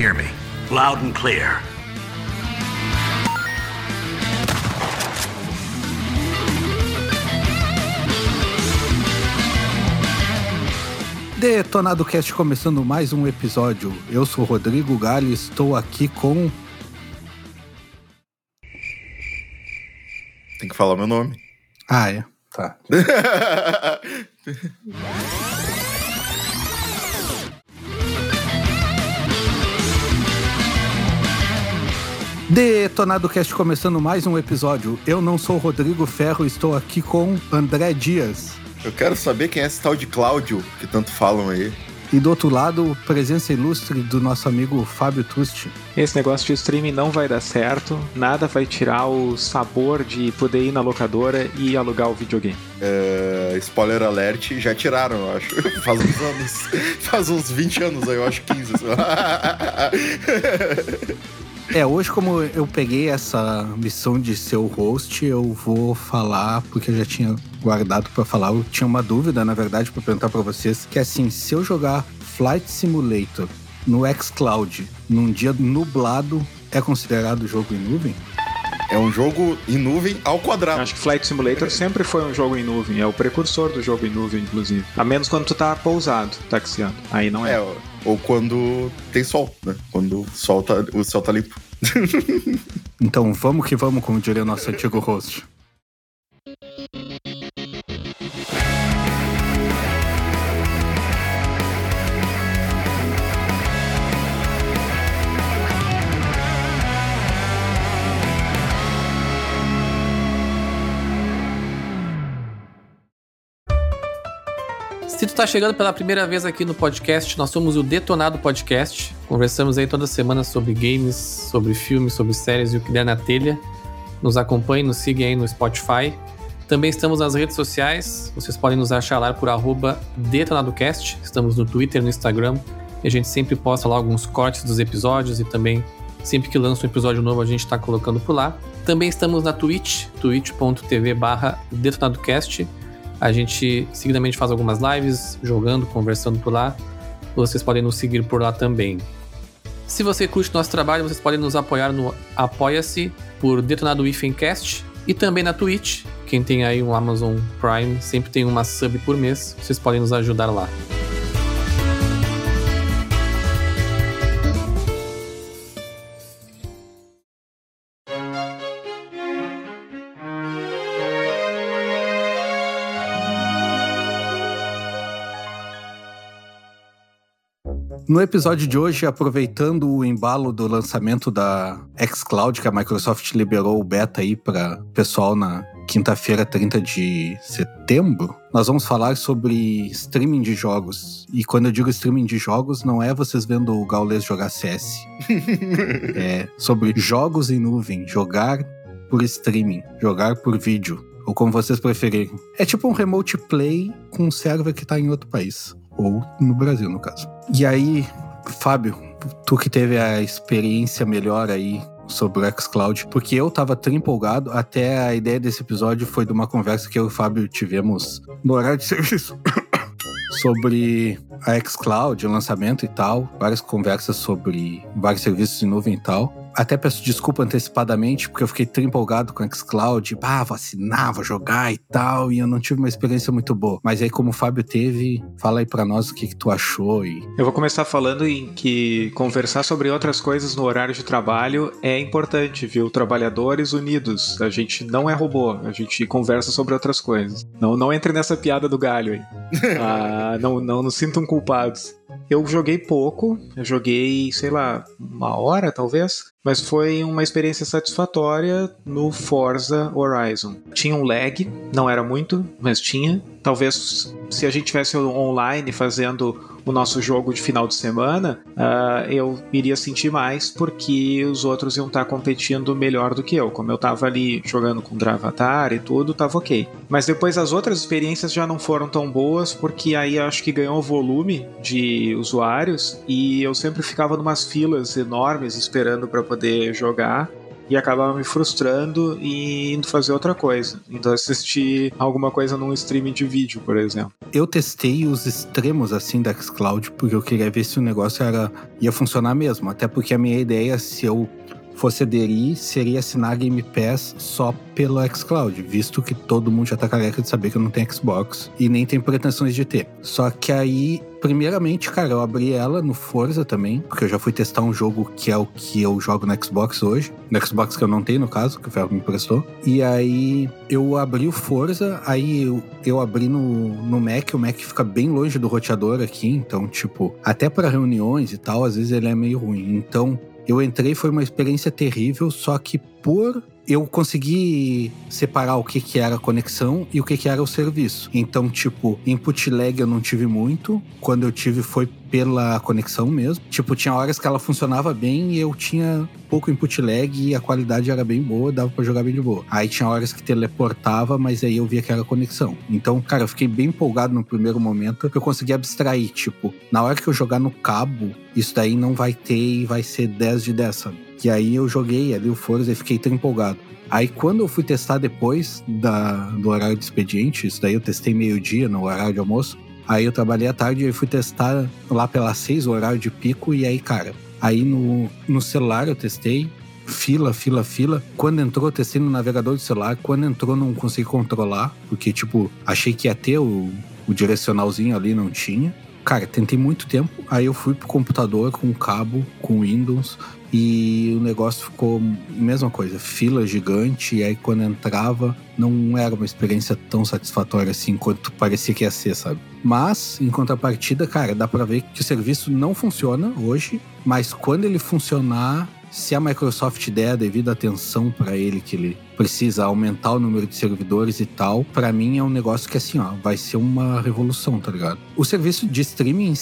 hear me? Loud and clear. Detonado Cast começando mais um episódio. Eu sou Rodrigo Galho e estou aqui com. Tem que falar meu nome. Ah, é. Tá. Detonado Cast começando mais um episódio. Eu não sou Rodrigo Ferro, estou aqui com André Dias. Eu quero saber quem é esse tal de Cláudio que tanto falam aí. E do outro lado, presença ilustre do nosso amigo Fábio Tusti. Esse negócio de streaming não vai dar certo, nada vai tirar o sabor de poder ir na locadora e alugar o videogame. É, spoiler alert, já tiraram, eu acho. Faz uns anos. Faz uns 20 anos aí, eu acho 15. É, hoje como eu peguei essa missão de ser o host, eu vou falar, porque eu já tinha guardado para falar, eu tinha uma dúvida, na verdade, para perguntar para vocês, que é assim, se eu jogar Flight Simulator no xCloud num dia nublado, é considerado jogo em nuvem? É um jogo em nuvem ao quadrado. Acho que Flight Simulator sempre foi um jogo em nuvem, é o precursor do jogo em nuvem, inclusive. A menos quando tu tá pousado, taxiando. Aí não é. É, ou quando tem sol, né? Quando o sol tá, o céu tá limpo. Então vamos que vamos, como diria o nosso antigo host. Se tu tá chegando pela primeira vez aqui no podcast, nós somos o Detonado Podcast. Conversamos aí toda semana sobre games, sobre filmes, sobre séries e o que der na telha. Nos acompanhe, nos siga aí no Spotify. Também estamos nas redes sociais. Vocês podem nos achar lá por DetonadoCast. Estamos no Twitter, no Instagram. E a gente sempre posta lá alguns cortes dos episódios e também sempre que lança um episódio novo a gente está colocando por lá. Também estamos na Twitch, twitch.tv barra DetonadoCast. A gente seguidamente faz algumas lives, jogando, conversando por lá. Vocês podem nos seguir por lá também. Se você curte nosso trabalho, vocês podem nos apoiar no Apoia-se por Detonado Ifencast e também na Twitch. Quem tem aí um Amazon Prime sempre tem uma sub por mês. Vocês podem nos ajudar lá. No episódio de hoje, aproveitando o embalo do lançamento da xCloud, que a Microsoft liberou o beta aí para pessoal na quinta-feira, 30 de setembro, nós vamos falar sobre streaming de jogos. E quando eu digo streaming de jogos, não é vocês vendo o Gaules jogar CS. é sobre jogos em nuvem, jogar por streaming, jogar por vídeo, ou como vocês preferirem. É tipo um remote play com um server que tá em outro país. Ou no Brasil, no caso. E aí, Fábio, tu que teve a experiência melhor aí sobre o xCloud, porque eu tava tão empolgado, até a ideia desse episódio foi de uma conversa que eu e o Fábio tivemos no horário de serviço. sobre a xCloud, o lançamento e tal, várias conversas sobre vários serviços em nuvem e tal. Até peço desculpa antecipadamente, porque eu fiquei tão empolgado com a xCloud, ah, vou assinar, vou jogar e tal, e eu não tive uma experiência muito boa. Mas aí, como o Fábio teve, fala aí pra nós o que, que tu achou e... Eu vou começar falando em que conversar sobre outras coisas no horário de trabalho é importante, viu? Trabalhadores unidos. A gente não é robô, a gente conversa sobre outras coisas. Não, não entre nessa piada do galho aí. ah, não, não nos sintam culpados. Eu joguei pouco, eu joguei, sei lá, uma hora talvez, mas foi uma experiência satisfatória no Forza Horizon. Tinha um lag, não era muito, mas tinha. Talvez se a gente tivesse online fazendo o nosso jogo de final de semana, uh, eu iria sentir mais porque os outros iam estar competindo melhor do que eu. Como eu estava ali jogando com Dravatar e tudo, tava ok. Mas depois as outras experiências já não foram tão boas porque aí acho que ganhou volume de usuários e eu sempre ficava numas filas enormes esperando para poder jogar. E acabava me frustrando e indo fazer outra coisa. Então assistir alguma coisa num streaming de vídeo, por exemplo. Eu testei os extremos assim da xCloud porque eu queria ver se o negócio era ia funcionar mesmo, até porque a minha ideia se eu fosse aderir seria assinar Game Pass só pelo xCloud, visto que todo mundo já tá careca de saber que eu não tenho Xbox e nem tenho pretensões de ter. Só que aí, primeiramente, cara, eu abri ela no Forza também, porque eu já fui testar um jogo que é o que eu jogo no Xbox hoje, no Xbox que eu não tenho, no caso, que o Ferro me emprestou. E aí eu abri o Forza, aí eu, eu abri no, no Mac, o Mac fica bem longe do roteador aqui, então, tipo, até para reuniões e tal, às vezes ele é meio ruim. Então, eu entrei, foi uma experiência terrível, só que por eu consegui separar o que, que era a conexão e o que, que era o serviço. Então, tipo, input lag eu não tive muito. Quando eu tive foi pela conexão mesmo. Tipo, tinha horas que ela funcionava bem e eu tinha pouco input lag e a qualidade era bem boa, dava para jogar bem de boa. Aí tinha horas que teleportava, mas aí eu via que era conexão. Então, cara, eu fiquei bem empolgado no primeiro momento, que eu consegui abstrair, tipo, na hora que eu jogar no cabo, isso daí não vai ter e vai ser 10 de 10, sabe? E aí eu joguei ali o Forza e fiquei tão empolgado. Aí quando eu fui testar depois da, do horário de expediente, isso daí eu testei meio-dia no horário de almoço. Aí eu trabalhei à tarde e fui testar lá pelas seis, o horário de pico, e aí, cara, aí no, no celular eu testei, fila, fila, fila. Quando entrou, testei no navegador do celular. Quando entrou, não consegui controlar, porque, tipo, achei que ia ter o, o direcionalzinho ali, não tinha. Cara, tentei muito tempo. Aí eu fui pro computador com cabo, com Windows. E o negócio ficou mesma coisa, fila gigante, e aí quando entrava não era uma experiência tão satisfatória assim quanto parecia que ia ser, sabe? Mas, em contrapartida, cara, dá pra ver que o serviço não funciona hoje, mas quando ele funcionar, se a Microsoft der a devida atenção para ele, que ele precisa aumentar o número de servidores e tal, para mim é um negócio que assim, ó, vai ser uma revolução, tá ligado? O serviço de streaming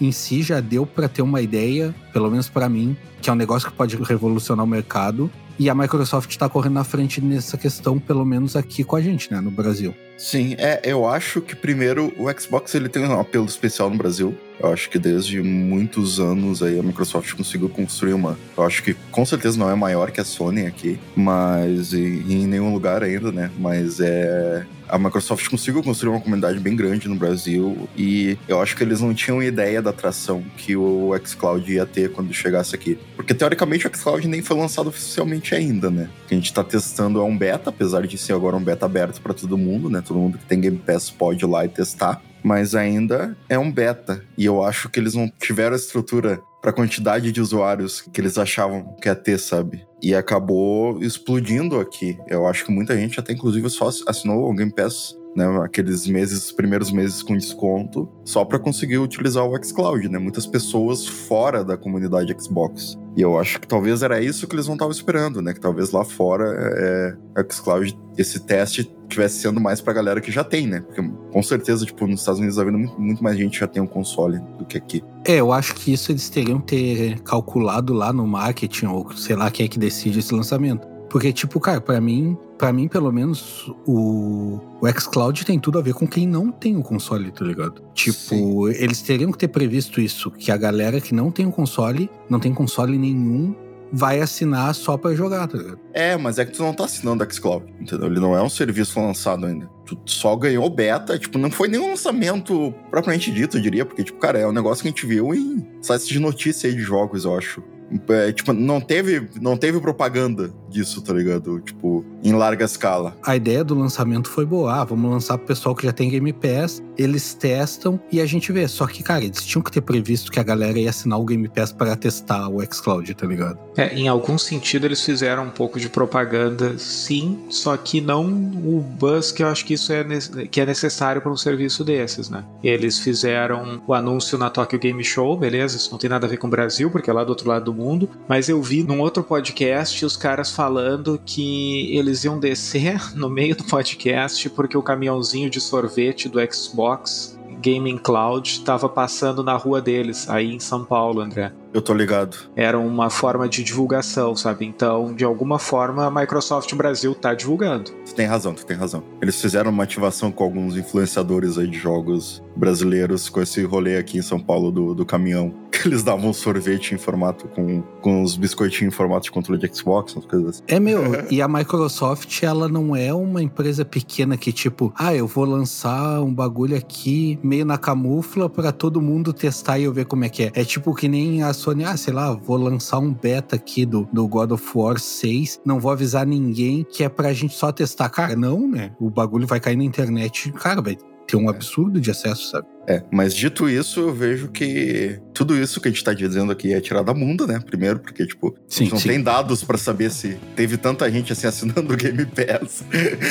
em si já deu para ter uma ideia, pelo menos para mim, que é um negócio que pode revolucionar o mercado. E a Microsoft está correndo na frente nessa questão, pelo menos aqui com a gente, né, no Brasil. Sim, é, eu acho que primeiro o Xbox ele tem um apelo especial no Brasil. Eu acho que desde muitos anos aí a Microsoft conseguiu construir uma. Eu acho que com certeza não é maior que a Sony aqui, mas em nenhum lugar ainda, né? Mas é a Microsoft conseguiu construir uma comunidade bem grande no Brasil e eu acho que eles não tinham ideia da atração que o xCloud ia ter quando chegasse aqui. Porque teoricamente o xCloud nem foi lançado oficialmente ainda, né? A gente tá testando é um beta, apesar de ser agora um beta aberto para todo mundo, né? Todo mundo que tem Game Pass pode ir lá e testar. Mas ainda é um beta. E eu acho que eles não tiveram a estrutura para a quantidade de usuários que eles achavam que ia ter, sabe? E acabou explodindo aqui. Eu acho que muita gente até inclusive só assinou o Game Pass né, aqueles meses, primeiros meses com desconto, só para conseguir utilizar o xCloud, né? Muitas pessoas fora da comunidade Xbox. E eu acho que talvez era isso que eles não estavam esperando, né? Que talvez lá fora é, é xCloud, esse teste tivesse sendo mais pra galera que já tem, né? Porque com certeza, tipo, nos Estados Unidos havendo muito, muito mais gente já tem um console do que aqui. É, eu acho que isso eles teriam ter calculado lá no marketing, ou sei lá quem é que decide esse lançamento. Porque, tipo, cara, para mim, para mim, pelo menos, o, o xCloud tem tudo a ver com quem não tem o console, tá ligado? Tipo, Sim. eles teriam que ter previsto isso, que a galera que não tem o console, não tem console nenhum, vai assinar só para jogar, tá ligado? É, mas é que tu não tá assinando o xCloud, entendeu? Ele não é um serviço lançado ainda. Tu só ganhou beta, tipo, não foi nenhum lançamento propriamente dito, eu diria, porque, tipo, cara, é um negócio que a gente viu em sites de notícia aí de jogos, eu acho. É, tipo, não teve, não teve propaganda disso, tá ligado? Tipo, em larga escala. A ideia do lançamento foi boa. Ah, vamos lançar pro pessoal que já tem Game Pass, eles testam e a gente vê. Só que, cara, eles tinham que ter previsto que a galera ia assinar o Game Pass para testar o xCloud, tá ligado? É, em algum sentido eles fizeram um pouco de propaganda, sim, só que não o buzz que eu acho que isso é, que é necessário para um serviço desses, né? Eles fizeram o anúncio na Tokyo Game Show, beleza? Isso não tem nada a ver com o Brasil, porque é lá do outro lado do mundo, mas eu vi num outro podcast os caras falando que eles iam descer no meio do podcast porque o caminhãozinho de sorvete do Xbox Gaming Cloud estava passando na rua deles, aí em São Paulo, André. Eu tô ligado. Era uma forma de divulgação, sabe? Então, de alguma forma, a Microsoft Brasil tá divulgando. Tu tem razão, tu tem razão. Eles fizeram uma ativação com alguns influenciadores aí de jogos brasileiros com esse rolê aqui em São Paulo do, do caminhão. Que eles davam sorvete em formato com, com os biscoitinhos em formato de controle de Xbox, umas coisas assim. É, meu, e a Microsoft, ela não é uma empresa pequena que, tipo, ah, eu vou lançar um bagulho aqui meio na camufla pra todo mundo testar e eu ver como é que é. É tipo que nem a Sony, ah, sei lá, vou lançar um beta aqui do, do God of War 6, não vou avisar ninguém que é pra gente só testar. Cara, não, né? O bagulho vai cair na internet, cara, vai ter um absurdo de acesso, sabe? É, mas dito isso, eu vejo que tudo isso que a gente tá dizendo aqui é tirado da mundo, né? Primeiro, porque, tipo, a Sim, gente não sim. tem dados pra saber se teve tanta gente assim assinando o Game Pass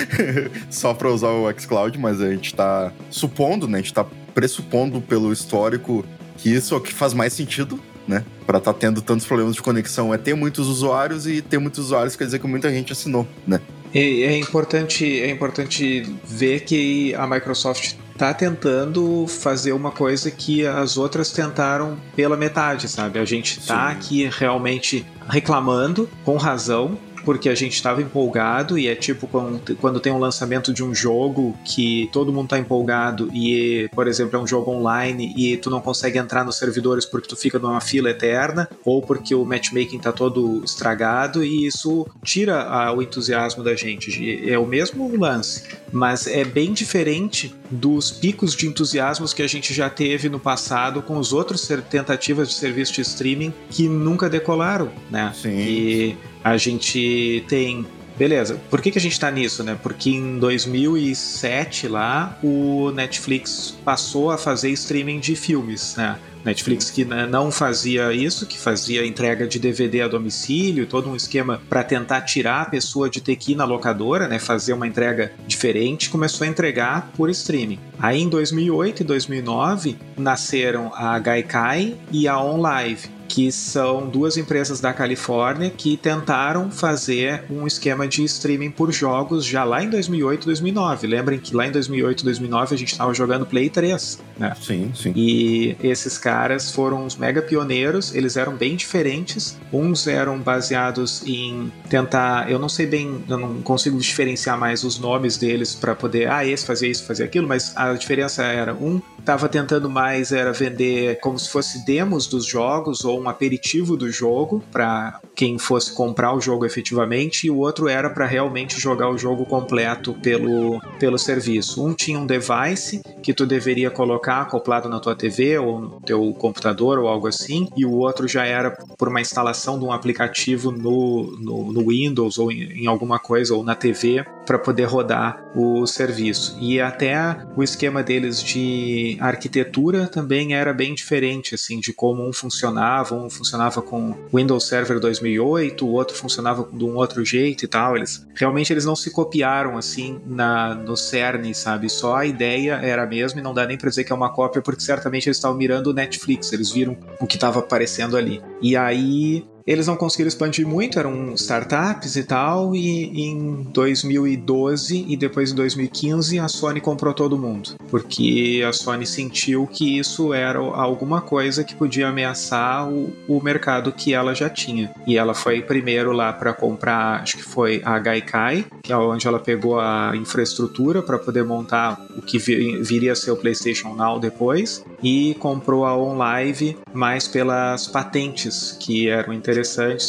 só pra usar o xCloud, mas a gente tá supondo, né? A gente tá pressupondo pelo histórico que isso é o que faz mais sentido, né? Pra tá tendo tantos problemas de conexão. É ter muitos usuários e ter muitos usuários quer dizer que muita gente assinou, né? E é importante, é importante ver que a Microsoft está tentando fazer uma coisa que as outras tentaram pela metade, sabe? A gente está Sim. aqui realmente reclamando, com razão, porque a gente estava empolgado e é tipo quando, tem um lançamento de um jogo que todo mundo tá empolgado e, por exemplo, é um jogo online e tu não consegue entrar nos servidores porque tu fica numa fila eterna ou porque o matchmaking tá todo estragado e isso tira ah, o entusiasmo da gente. É o mesmo lance, mas é bem diferente dos picos de entusiasmos que a gente já teve no passado com os outros tentativas de serviço de streaming que nunca decolaram, né? Sim. E a gente tem. Beleza, por que, que a gente tá nisso, né? Porque em 2007 lá, o Netflix passou a fazer streaming de filmes, né? Netflix que não fazia isso, que fazia entrega de DVD a domicílio, todo um esquema para tentar tirar a pessoa de ter que ir na locadora, né, fazer uma entrega diferente, começou a entregar por streaming. Aí em 2008 e 2009 nasceram a Gaikai e a OnLive, que são duas empresas da Califórnia que tentaram fazer um esquema de streaming por jogos já lá em 2008 e 2009. Lembrem que lá em 2008 e 2009 a gente estava jogando Play 3, né? Sim, sim. E esses caras foram os mega pioneiros, eles eram bem diferentes. Uns eram baseados em tentar, eu não sei bem, eu não consigo diferenciar mais os nomes deles para poder, ah, esse fazia isso, fazia aquilo, mas a diferença era um estava tentando mais era vender como se fosse demos dos jogos ou um aperitivo do jogo para quem fosse comprar o jogo efetivamente e o outro era para realmente jogar o jogo completo pelo, pelo serviço. Um tinha um device que tu deveria colocar acoplado na tua TV ou no teu computador ou algo assim e o outro já era por uma instalação de um aplicativo no, no, no Windows ou em, em alguma coisa ou na TV para poder rodar o serviço. E até o esquema deles de arquitetura também era bem diferente, assim, de como um funcionava. Um funcionava com Windows Server 2008, o outro funcionava de um outro jeito e tal. Eles realmente eles não se copiaram assim na no cerne, sabe? Só a ideia era a mesma e não dá nem para dizer que é uma cópia, porque certamente eles estavam mirando o Netflix, eles viram o que estava aparecendo ali. E aí eles não conseguiram expandir muito, eram startups e tal, e em 2012 e depois em 2015 a Sony comprou todo mundo, porque a Sony sentiu que isso era alguma coisa que podia ameaçar o, o mercado que ela já tinha. E ela foi primeiro lá para comprar, acho que foi a Gaikai, que é onde ela pegou a infraestrutura para poder montar o que vi- viria a ser o PlayStation Now depois, e comprou a OnLive mais pelas patentes que eram interessantes.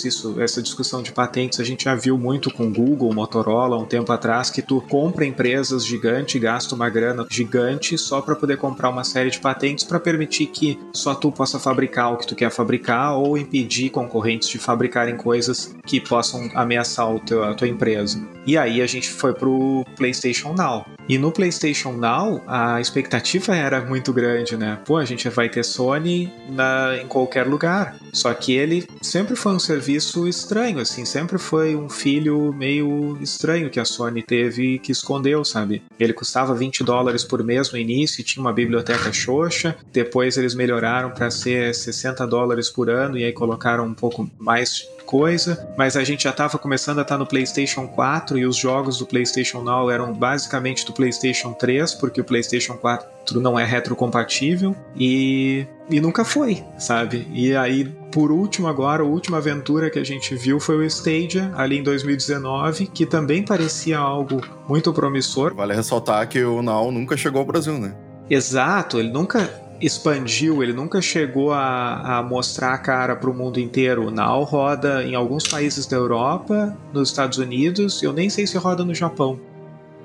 Isso, essa discussão de patentes a gente já viu muito com Google, Motorola, um tempo atrás, que tu compra empresas gigantes, gasta uma grana gigante só para poder comprar uma série de patentes para permitir que só tu possa fabricar o que tu quer fabricar ou impedir concorrentes de fabricarem coisas que possam ameaçar o teu, a tua empresa. E aí a gente foi pro PlayStation Now. E no PlayStation Now, a expectativa era muito grande, né? Pô, a gente vai ter Sony na, em qualquer lugar. Só que ele sempre foi um serviço estranho, assim, sempre foi um filho meio estranho que a Sony teve que escondeu, sabe? Ele custava 20 dólares por mês no início tinha uma biblioteca xoxa. Depois eles melhoraram para ser 60 dólares por ano e aí colocaram um pouco mais coisa, mas a gente já estava começando a estar tá no PlayStation 4 e os jogos do PlayStation Now eram basicamente do PlayStation 3, porque o PlayStation 4 não é retrocompatível e, e nunca foi, sabe? E aí, por último, agora, a última aventura que a gente viu foi o Stadia, ali em 2019, que também parecia algo muito promissor. Vale ressaltar que o Now nunca chegou ao Brasil, né? Exato, ele nunca expandiu, ele nunca chegou a, a mostrar a cara para o mundo inteiro. Now roda em alguns países da Europa, nos Estados Unidos, eu nem sei se roda no Japão.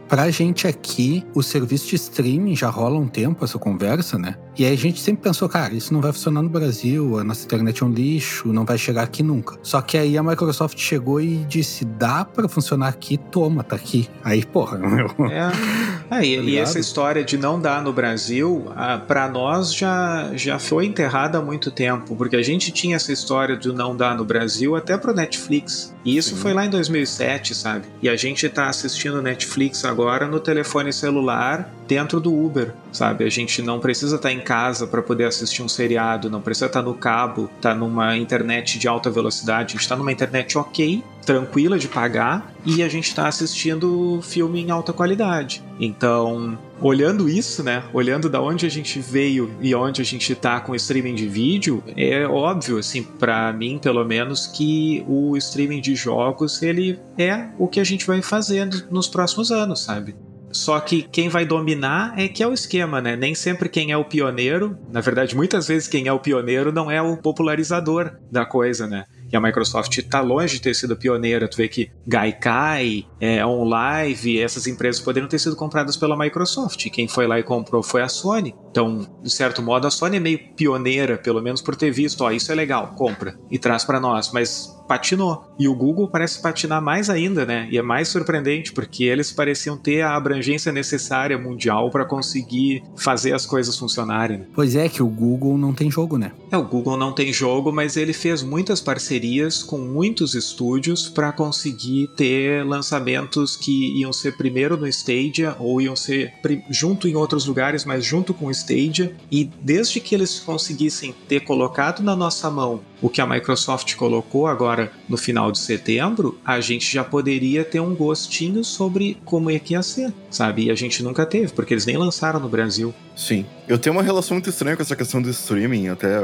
Pra gente aqui, o serviço de streaming já rola um tempo essa conversa, né? E aí a gente sempre pensou, cara, isso não vai funcionar no Brasil, a nossa internet é um lixo, não vai chegar aqui nunca. Só que aí a Microsoft chegou e disse, dá para funcionar aqui, toma, tá aqui. Aí, porra, meu. É. é e, tá e, essa história de não dar no Brasil, para nós já, já foi enterrada há muito tempo, porque a gente tinha essa história de não dar no Brasil até pro Netflix. E isso Sim. foi lá em 2007, sabe? E a gente tá assistindo Netflix agora no telefone celular dentro do Uber, sabe? A gente não precisa estar tá em casa para poder assistir um seriado, não precisa estar tá no cabo, tá numa internet de alta velocidade, a gente está numa internet ok, tranquila de pagar e a gente está assistindo filme em alta qualidade. Então, olhando isso, né, olhando da onde a gente veio e onde a gente está com o streaming de vídeo, é óbvio, assim, para mim pelo menos, que o streaming de jogos ele é o que a gente vai fazendo nos próximos anos, sabe? Só que quem vai dominar é que é o esquema, né? Nem sempre quem é o pioneiro, na verdade, muitas vezes quem é o pioneiro não é o popularizador da coisa, né? E a Microsoft está longe de ter sido pioneira. Tu vê que Gaikai, é, OnLive, essas empresas poderiam ter sido compradas pela Microsoft. Quem foi lá e comprou foi a Sony. Então, de certo modo, a Sony é meio pioneira, pelo menos por ter visto, ó, isso é legal, compra e traz para nós. Mas patinou. E o Google parece patinar mais ainda, né? E é mais surpreendente porque eles pareciam ter a abrangência necessária mundial para conseguir fazer as coisas funcionarem. Né? Pois é, que o Google não tem jogo, né? É, o Google não tem jogo, mas ele fez muitas parcerias com muitos estúdios para conseguir ter lançamentos que iam ser primeiro no Stadia ou iam ser junto em outros lugares, mas junto com o Stadia. E desde que eles conseguissem ter colocado na nossa mão o que a Microsoft colocou agora no final de setembro, a gente já poderia ter um gostinho sobre como é que ia ser, sabe? E a gente nunca teve, porque eles nem lançaram no Brasil. Sim. Eu tenho uma relação muito estranha com essa questão do streaming. Até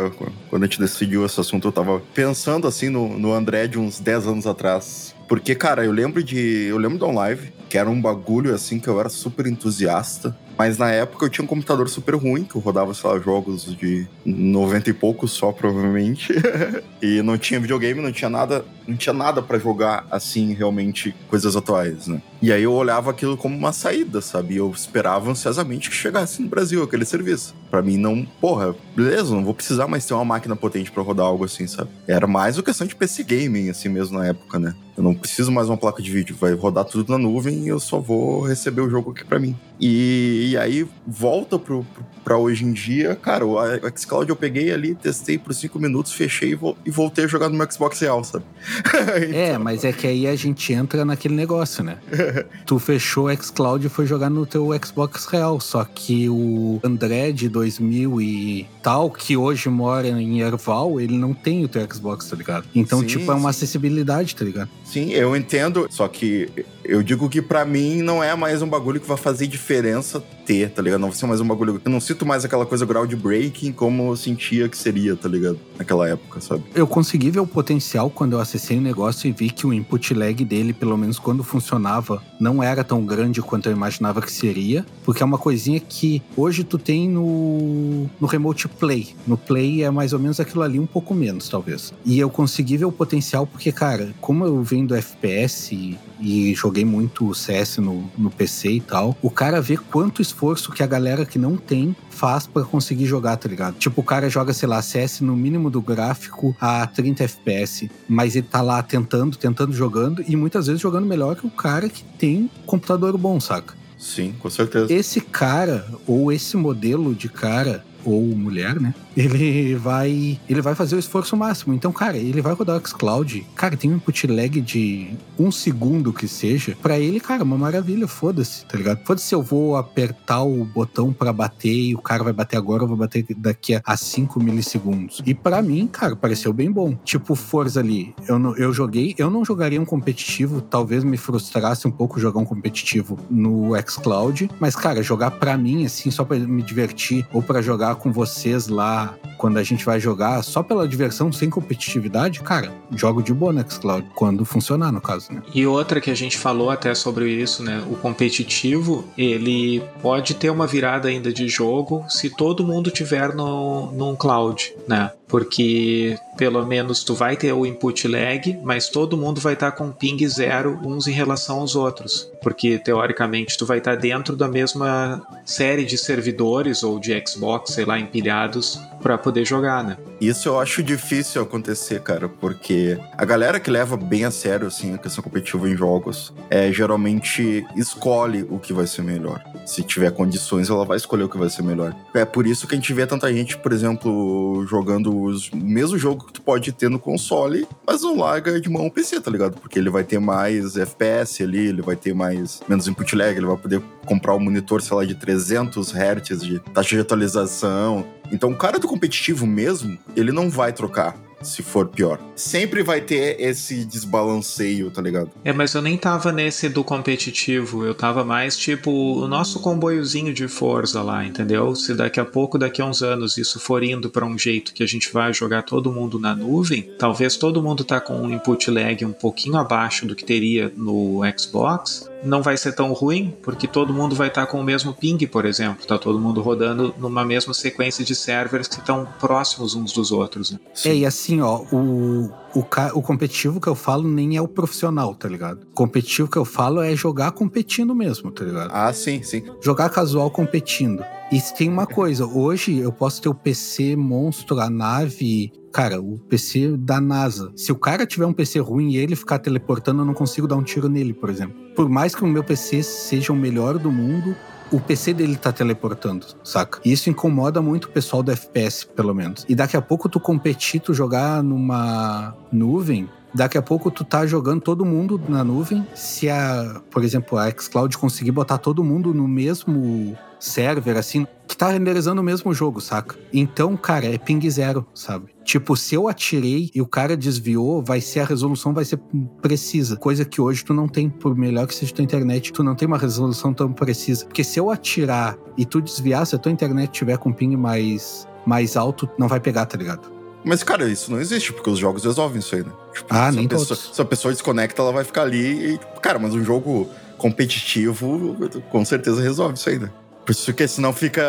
quando a gente decidiu esse assunto, eu tava pensando assim no, no André de uns 10 anos atrás. Porque, cara, eu lembro de. Eu lembro do live, que era um bagulho assim que eu era super entusiasta. Mas na época eu tinha um computador super ruim, que eu rodava, sei lá, jogos de 90 e poucos só, provavelmente. e não tinha videogame, não tinha nada, não tinha nada para jogar assim, realmente, coisas atuais, né? E aí eu olhava aquilo como uma saída, sabe? E eu esperava ansiosamente que chegasse no Brasil aquele serviço. Para mim não, porra, beleza, não vou precisar mais ter uma máquina potente para rodar algo assim, sabe? Era mais uma questão de PC gaming assim mesmo na época, né? Eu não preciso mais uma placa de vídeo, vai rodar tudo na nuvem e eu só vou receber o jogo aqui para mim. E, e, aí volta pro, pro, pra hoje em dia, cara, o xCloud eu peguei ali, testei por cinco minutos, fechei e, vo, e voltei a jogar no meu Xbox real, sabe? então... É, mas é que aí a gente entra naquele negócio, né? tu fechou o xCloud e foi jogar no teu Xbox real, só que o André de 2000 e tal, que hoje mora em Erval, ele não tem o teu Xbox, tá ligado? Então, sim, tipo, é uma sim. acessibilidade, tá ligado? Sim, eu entendo, só que eu digo que para mim não é mais um bagulho que vai fazer diferença ter, tá ligado? Não vai ser mais um bagulho. Eu não sinto mais aquela coisa groundbreaking como eu sentia que seria, tá ligado? Naquela época, sabe? Eu consegui ver o potencial quando eu acessei o negócio e vi que o input lag dele, pelo menos quando funcionava, não era tão grande quanto eu imaginava que seria, porque é uma coisinha que hoje tu tem no, no Remote Play. No Play é mais ou menos aquilo ali, um pouco menos, talvez. E eu consegui ver o potencial porque, cara, como eu venho do FPS e, joguei muito CS no, no PC e tal, o cara vê quanto esforço que a galera que não tem faz para conseguir jogar, tá ligado? Tipo, o cara joga, sei lá, CS no mínimo do gráfico a 30 FPS, mas ele tá lá tentando, tentando, jogando e muitas vezes jogando melhor que o cara que tem computador bom, saca? Sim, com certeza. Esse cara, ou esse modelo de cara, ou mulher, né? Ele vai, ele vai fazer o esforço máximo. Então, cara, ele vai rodar o xCloud. Cara, tem um input lag de um segundo que seja. Para ele, cara, uma maravilha. Foda-se, tá ligado? Foda-se se eu vou apertar o botão para bater e o cara vai bater agora, eu vou bater daqui a 5 milissegundos. E para mim, cara, pareceu bem bom. Tipo, Forza ali, eu, não, eu joguei, eu não jogaria um competitivo, talvez me frustrasse um pouco jogar um competitivo no xCloud, mas, cara, jogar para mim, assim, só para me divertir, ou para jogar com vocês lá, quando a gente vai jogar, só pela diversão, sem competitividade, cara, jogo de boa no xCloud, quando funcionar, no caso, né? E outra que a gente falou até sobre isso, né? O competitivo, ele pode ter uma virada ainda de jogo se todo mundo tiver no, num cloud, né? Porque pelo menos tu vai ter o input lag, mas todo mundo vai estar com ping zero uns em relação aos outros. Porque teoricamente tu vai estar dentro da mesma série de servidores ou de Xbox, sei lá, empilhados para poder jogar, né? Isso eu acho difícil acontecer, cara, porque a galera que leva bem a sério assim a questão competitiva em jogos é geralmente escolhe o que vai ser melhor. Se tiver condições, ela vai escolher o que vai ser melhor. É por isso que a gente vê tanta gente, por exemplo, jogando os, o mesmo jogo que tu pode ter no console, mas não larga de mão o PC, tá ligado? Porque ele vai ter mais FPS ali, ele vai ter mais menos input lag, ele vai poder comprar um monitor, sei lá, de 300 Hz de taxa de atualização. Então, o cara do competitivo mesmo, ele não vai trocar se for pior. Sempre vai ter esse desbalanceio, tá ligado? É, mas eu nem tava nesse do competitivo, eu tava mais tipo o nosso comboiozinho de força lá, entendeu? Se daqui a pouco, daqui a uns anos, isso for indo para um jeito que a gente vai jogar todo mundo na nuvem, talvez todo mundo tá com um input lag um pouquinho abaixo do que teria no Xbox, não vai ser tão ruim, porque todo mundo vai estar tá com o mesmo ping, por exemplo. Tá todo mundo rodando numa mesma sequência de servers que estão próximos uns dos outros. Né? É, e assim, ó, o, o, o competitivo que eu falo nem é o profissional, tá ligado? O competitivo que eu falo é jogar competindo mesmo, tá ligado? Ah, sim, sim. Jogar casual competindo. E tem uma coisa, hoje eu posso ter o PC monstro, a nave, cara, o PC da NASA. Se o cara tiver um PC ruim e ele ficar teleportando, eu não consigo dar um tiro nele, por exemplo. Por mais que o meu PC seja o melhor do mundo, o PC dele tá teleportando, saca? E isso incomoda muito o pessoal do FPS, pelo menos. E daqui a pouco tu competir, tu jogar numa nuvem, daqui a pouco tu tá jogando todo mundo na nuvem. Se a, por exemplo, a xCloud conseguir botar todo mundo no mesmo server, assim, que tá renderizando o mesmo jogo, saca? Então, cara, é ping zero, sabe? Tipo, se eu atirei e o cara desviou, vai ser a resolução vai ser precisa. Coisa que hoje tu não tem, por melhor que seja tua internet, tu não tem uma resolução tão precisa. Porque se eu atirar e tu desviar, se a tua internet tiver com ping mais, mais alto, não vai pegar, tá ligado? Mas, cara, isso não existe, porque os jogos resolvem isso aí, né? Tipo, ah, nem pessoa, todos. Se a pessoa desconecta, ela vai ficar ali e... Cara, mas um jogo competitivo com certeza resolve isso aí, né? Por isso que senão fica,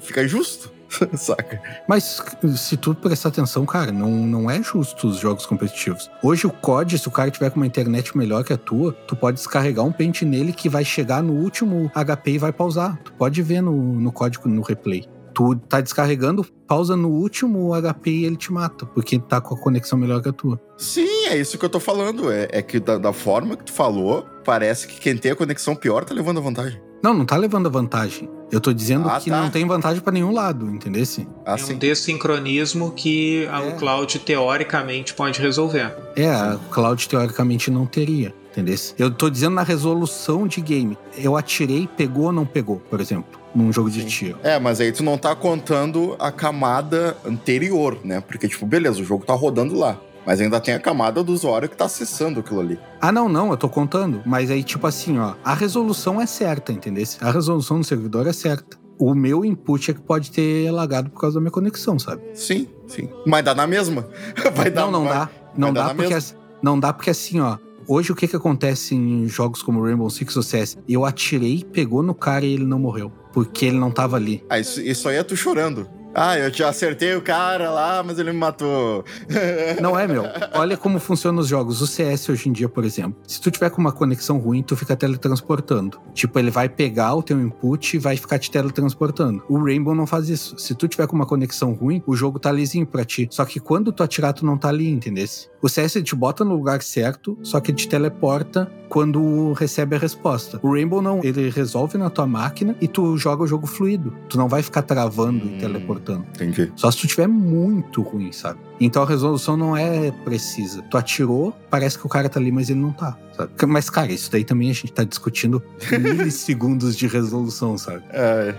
fica injusto. Saca? Mas se tu prestar atenção, cara, não, não é justo os jogos competitivos. Hoje o COD, se o cara tiver com uma internet melhor que a tua, tu pode descarregar um pente nele que vai chegar no último HP e vai pausar. Tu pode ver no, no código, no replay. Tu tá descarregando, pausa no último HP e ele te mata, porque tá com a conexão melhor que a tua. Sim, é isso que eu tô falando. É, é que da, da forma que tu falou, parece que quem tem a conexão pior tá levando a vantagem. Não, não tá levando a vantagem. Eu tô dizendo Ah, que tá. não tem vantagem pra nenhum lado, entendeu? Ah, é sim. um dessincronismo que a- É. o cloud teoricamente pode resolver. É, a cloud teoricamente não teria, entendeu? Eu tô dizendo na resolução de game. Eu atirei, pegou ou não pegou, por exemplo, num jogo de Sim. tiro. É, mas aí tu não tá contando a camada anterior, né? Porque, tipo, beleza, o jogo tá rodando lá. Mas ainda tem a camada do usuário que tá acessando aquilo ali. Ah, não, não, eu tô contando. Mas aí, tipo assim, ó, a resolução é certa, entendeu? A resolução do servidor é certa. O meu input é que pode ter lagado por causa da minha conexão, sabe? Sim, sim. Mas dá na mesma. Vai dar não, não vai- dá. Não dá porque assim, não dá porque assim, ó. Hoje o que que acontece em jogos como Rainbow Six ou CS? Eu atirei, pegou no cara e ele não morreu, porque ele não tava ali. Ah, isso, isso aí é tu chorando. Ah, eu te acertei o cara lá, mas ele me matou. Não é, meu. Olha como funcionam os jogos. O CS hoje em dia, por exemplo. Se tu tiver com uma conexão ruim, tu fica teletransportando. Tipo, ele vai pegar o teu input e vai ficar te teletransportando. O Rainbow não faz isso. Se tu tiver com uma conexão ruim, o jogo tá lisinho pra ti. Só que quando tu atirar, tu não tá ali, entendeu? O CS te bota no lugar certo, só que ele te teleporta quando recebe a resposta. O Rainbow não, ele resolve na tua máquina e tu joga o jogo fluido. Tu não vai ficar travando Hum. e teleportando. Entendi. Só se tu tiver muito ruim, sabe? Então a resolução não é precisa. Tu atirou, parece que o cara tá ali, mas ele não tá, sabe? Mas, cara, isso daí também a gente tá discutindo milissegundos de resolução, sabe? É.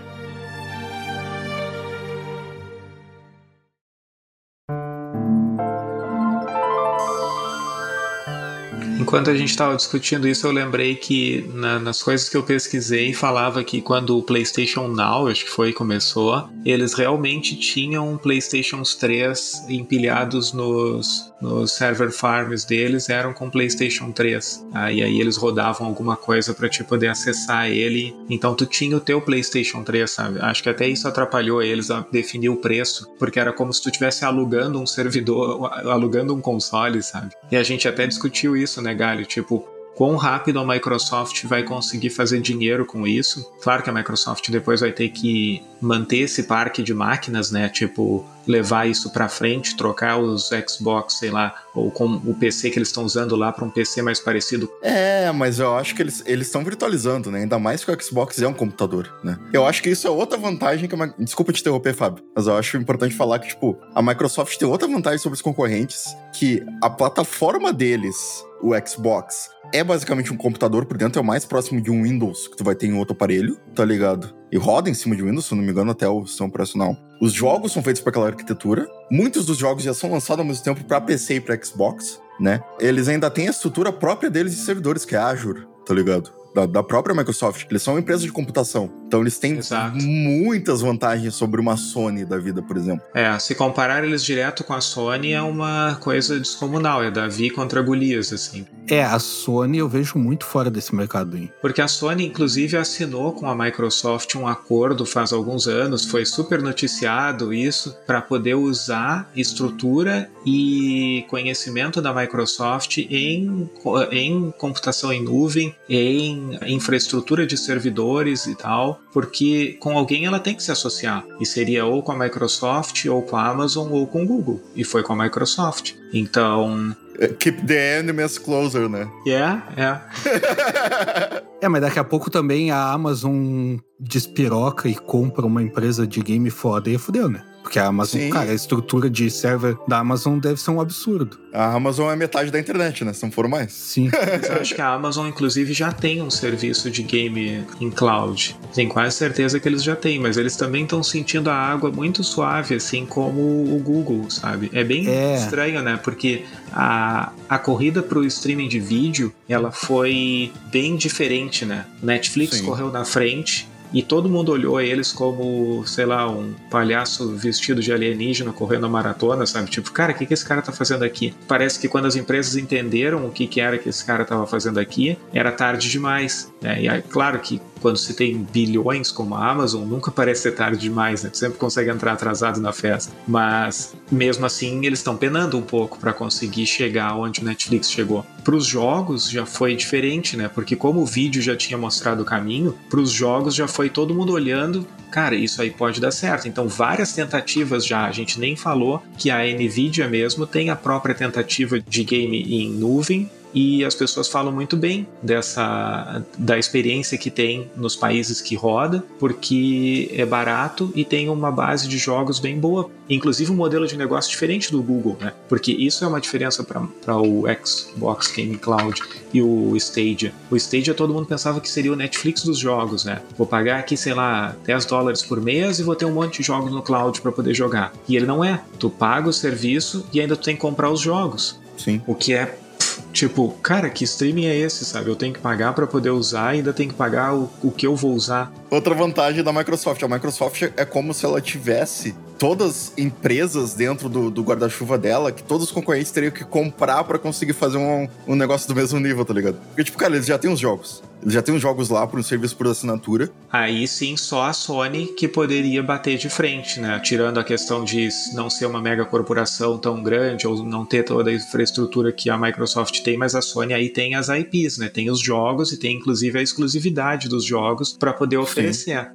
Enquanto a gente estava discutindo isso, eu lembrei que na- nas coisas que eu pesquisei falava que quando o PlayStation Now, acho que foi começou, eles realmente tinham PlayStation 3 empilhados nos, nos server farms deles, eram com PlayStation 3. Ah, e aí eles rodavam alguma coisa para te poder acessar ele. Então tu tinha o teu PlayStation 3, sabe? Acho que até isso atrapalhou eles a definir o preço, porque era como se tu estivesse alugando um servidor, alugando um console, sabe? E a gente até discutiu isso, né, Galho? Tipo, quão rápido a Microsoft vai conseguir fazer dinheiro com isso. Claro que a Microsoft depois vai ter que manter esse parque de máquinas, né? Tipo, levar isso pra frente, trocar os Xbox, sei lá, ou com o PC que eles estão usando lá para um PC mais parecido. É, mas eu acho que eles estão virtualizando, né? Ainda mais que o Xbox é um computador, né? Eu acho que isso é outra vantagem que a Mi- Desculpa te interromper, Fábio, mas eu acho importante falar que, tipo, a Microsoft tem outra vantagem sobre os concorrentes, que a plataforma deles, o Xbox, é basicamente um computador por dentro, é o mais próximo de um Windows que tu vai ter em outro aparelho, tá ligado? E roda em cima de Windows, se não me engano, até o sistema operacional. Os jogos são feitos por aquela arquitetura. Muitos dos jogos já são lançados ao mesmo tempo para PC e para Xbox, né? Eles ainda têm a estrutura própria deles de servidores, que é Azure, tá ligado? Da, da própria Microsoft. Eles são uma empresa de computação. Então eles têm Exato. muitas vantagens sobre uma Sony da vida, por exemplo. É, se comparar eles direto com a Sony é uma coisa descomunal, é Davi contra Golias, assim. É, a Sony eu vejo muito fora desse mercado aí. Porque a Sony, inclusive, assinou com a Microsoft um acordo faz alguns anos, foi super noticiado isso, para poder usar estrutura e conhecimento da Microsoft em, em computação em nuvem, em infraestrutura de servidores e tal, porque com alguém ela tem que se associar. E seria ou com a Microsoft, ou com a Amazon, ou com o Google. E foi com a Microsoft. Então, É, Keep the enemies closer, né? é, é. É, mas daqui a pouco também a Amazon despiroca e compra uma empresa de game foda e fudeu, né? Porque a Amazon, Sim. cara, a estrutura de server da Amazon deve ser um absurdo. A Amazon é metade da internet, né? Se não for mais. Sim. Mas eu acho que a Amazon, inclusive, já tem um serviço de game em cloud. Tenho quase certeza que eles já têm, mas eles também estão sentindo a água muito suave, assim como o Google, sabe? É bem É. estranho, né? Porque a, a corrida pro streaming de vídeo, ela foi bem diferente, né? Netflix Sim. correu na frente. E todo mundo olhou eles como, sei lá, um palhaço vestido de alienígena correndo a maratona, sabe? Tipo, cara, o que, que esse cara tá fazendo aqui? Parece que quando as empresas entenderam o que, que era que esse cara tava fazendo aqui, era tarde demais. Né? E aí, claro que quando se tem bilhões como a Amazon, nunca parece ser tarde demais, né? Tu sempre consegue entrar atrasado na festa. Mas, mesmo assim, eles estão penando um pouco para conseguir chegar onde o Netflix chegou. Para os jogos já foi diferente, né? Porque como o vídeo já tinha mostrado o caminho, para os jogos já foi todo mundo olhando, cara, isso aí pode dar certo. Então, várias tentativas já, a gente nem falou que a Nvidia mesmo tem a própria tentativa de game em nuvem, e as pessoas falam muito bem dessa da experiência que tem nos países que roda, porque é barato e tem uma base de jogos bem boa, inclusive um modelo de negócio diferente do Google, né? Porque isso é uma diferença para o Xbox Game Cloud e o Stadia. O Stadia todo mundo pensava que seria o Netflix dos jogos, né? Vou pagar aqui, sei lá, 10 dólares por mês e vou ter um monte de jogos no cloud para poder jogar. E ele não é. Tu paga o serviço e ainda tu tem que comprar os jogos. Sim. O que é Tipo, cara, que streaming é esse, sabe? Eu tenho que pagar para poder usar ainda tenho que pagar o, o que eu vou usar. Outra vantagem da Microsoft. A Microsoft é como se ela tivesse todas empresas dentro do, do guarda-chuva dela, que todos os concorrentes teriam que comprar pra conseguir fazer um, um negócio do mesmo nível, tá ligado? Porque, tipo, cara, eles já têm os jogos. Eles já têm os jogos lá por um serviço por assinatura. Aí sim, só a Sony que poderia bater de frente, né? Tirando a questão de não ser uma mega corporação tão grande ou não ter toda a infraestrutura que a Microsoft tem, mas a Sony aí tem as IPs, né? Tem os jogos e tem inclusive a exclusividade dos jogos para poder oferecer.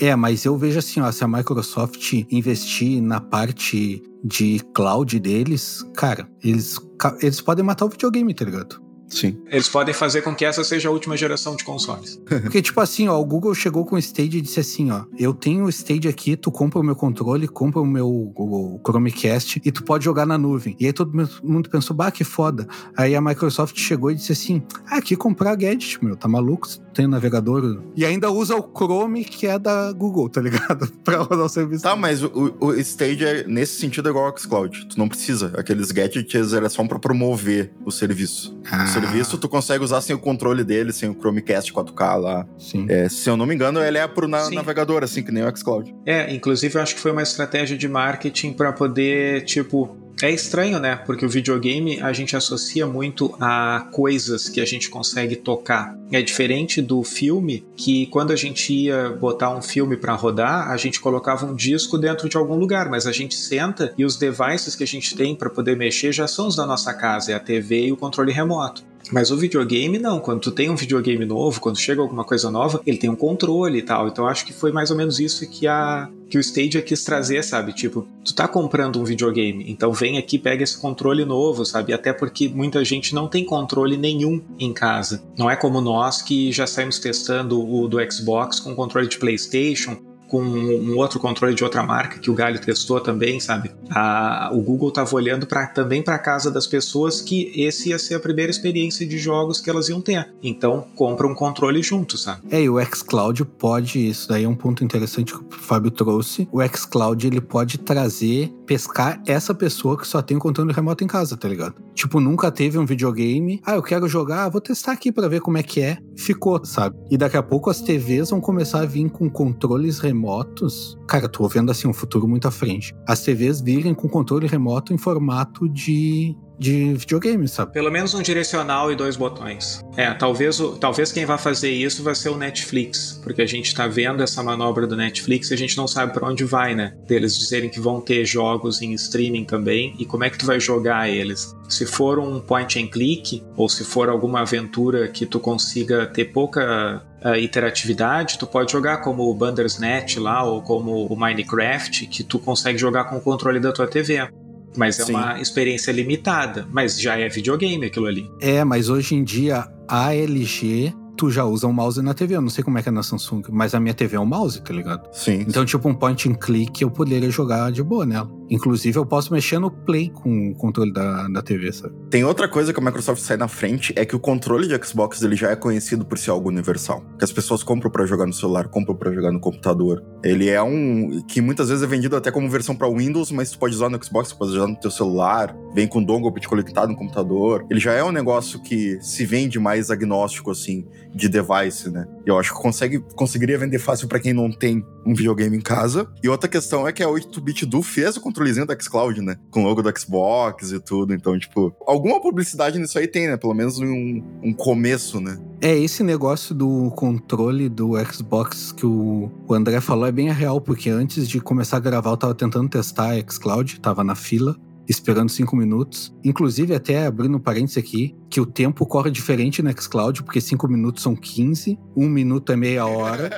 É, mas eu vejo assim, ó, se a Microsoft investir na parte de cloud deles, cara, eles, eles podem matar o videogame, tá ligado? Sim. Eles podem fazer com que essa seja a última geração de consoles. Porque, tipo assim, ó, o Google chegou com o Stage e disse assim, ó, eu tenho o Stage aqui, tu compra o meu controle, compra o meu o Chromecast e tu pode jogar na nuvem. E aí todo mundo pensou, bah, que foda. Aí a Microsoft chegou e disse assim, ah, aqui comprar gadget, meu, tá maluco? Tem navegador. E ainda usa o Chrome, que é da Google, tá ligado? pra rodar o serviço. Tá, mas o, o Stage, é, nesse sentido, é igual ao Xcloud. Tu não precisa. Aqueles gadgets era só pra promover o serviço. Ah. O serviço tu consegue usar sem o controle dele, sem o Chromecast 4K lá. Sim. É, se eu não me engano, ele é pro na Sim. navegador, assim, que nem o Xcloud. É, inclusive eu acho que foi uma estratégia de marketing para poder, tipo, é estranho, né? Porque o videogame a gente associa muito a coisas que a gente consegue tocar. É diferente do filme, que quando a gente ia botar um filme para rodar, a gente colocava um disco dentro de algum lugar, mas a gente senta e os devices que a gente tem para poder mexer já são os da nossa casa, é a TV e o controle remoto. Mas o videogame não, quando tu tem um videogame novo, quando chega alguma coisa nova, ele tem um controle e tal. Então acho que foi mais ou menos isso que a que o Stadia quis trazer, sabe? Tipo, tu tá comprando um videogame, então vem aqui, pega esse controle novo, sabe? Até porque muita gente não tem controle nenhum em casa. Não é como nós que já saímos testando o do Xbox com controle de PlayStation, com um outro controle de outra marca que o Galho testou também, sabe? A, o Google estava olhando pra, também para a casa das pessoas que esse ia ser a primeira experiência de jogos que elas iam ter. Então, compra um controle junto, sabe? É, e o xCloud pode, isso daí é um ponto interessante que o Fábio trouxe. O xCloud ele pode trazer, pescar essa pessoa que só tem o controle remoto em casa, tá ligado? Tipo, nunca teve um videogame. Ah, eu quero jogar, vou testar aqui para ver como é que é. Ficou, sabe? E daqui a pouco as TVs vão começar a vir com controles remotos. Cara, tô vendo assim um futuro muito à frente. As TVs virem com controle remoto em formato de de videogame, sabe? Pelo menos um direcional e dois botões. É, talvez, o, talvez quem vai fazer isso vai ser o Netflix, porque a gente tá vendo essa manobra do Netflix e a gente não sabe para onde vai, né? Deles dizerem que vão ter jogos em streaming também e como é que tu vai jogar eles. Se for um point and click ou se for alguma aventura que tu consiga ter pouca uh, iteratividade, tu pode jogar como o Bandersnatch lá ou como o Minecraft, que tu consegue jogar com o controle da tua TV. Mas é Sim. uma experiência limitada. Mas já é videogame aquilo ali. É, mas hoje em dia a LG tu já usa um mouse na TV. Eu não sei como é que é na Samsung, mas a minha TV é um mouse, tá ligado? Sim. Então, tipo, um point and click eu poderia jogar de boa nela. Inclusive, eu posso mexer no Play com o controle da, da TV, sabe? Tem outra coisa que a Microsoft sai na frente, é que o controle de Xbox ele já é conhecido por ser algo universal. Que as pessoas compram pra jogar no celular, compram pra jogar no computador. Ele é um que muitas vezes é vendido até como versão pra Windows, mas tu pode usar no Xbox, tu pode usar no teu celular, vem com dongle pra no computador. Ele já é um negócio que se vende mais agnóstico assim de device, né? Eu acho que consegue conseguiria vender fácil pra quem não tem um videogame em casa. E outra questão é que a 8-bit do fez o controlezinho do xCloud, né? Com o logo do Xbox e tudo. Então, tipo, alguma publicidade nisso aí tem, né? Pelo menos um, um começo, né? É, esse negócio do controle do Xbox que o, o André falou é bem real, porque antes de começar a gravar eu tava tentando testar a xCloud, tava na fila, esperando cinco minutos. Inclusive, até abrindo um parênteses aqui, que o tempo corre diferente no xCloud, porque cinco minutos são 15, um minuto é meia hora.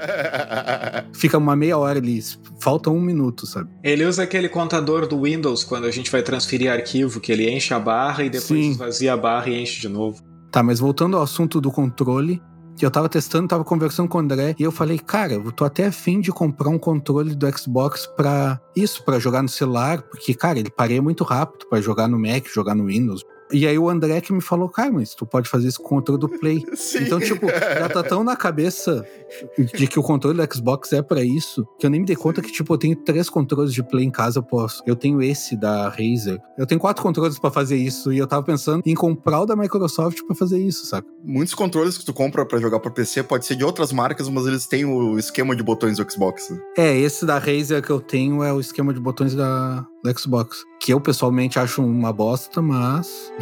Fica uma meia hora ali, falta um minuto, sabe? Ele usa aquele contador do Windows quando a gente vai transferir arquivo, que ele enche a barra e depois Sim. esvazia a barra e enche de novo. Tá, mas voltando ao assunto do controle, eu tava testando, tava conversando com o André, e eu falei, cara, eu tô até afim de comprar um controle do Xbox pra isso, pra jogar no celular, porque, cara, ele pareia muito rápido pra jogar no Mac, jogar no Windows. E aí o André que me falou, cara, mas tu pode fazer isso com o controle do Play. Sim. Então, tipo, já tá tão na cabeça de que o controle do Xbox é pra isso, que eu nem me dei conta que, tipo, eu tenho três controles de Play em casa, eu posso. Eu tenho esse da Razer. Eu tenho quatro controles pra fazer isso, e eu tava pensando em comprar o da Microsoft pra fazer isso, saca? Muitos controles que tu compra pra jogar pra PC pode ser de outras marcas, mas eles têm o esquema de botões do Xbox. né? É, esse da Razer que eu tenho é o esquema de botões da, do Xbox. Que eu pessoalmente acho uma bosta, mas.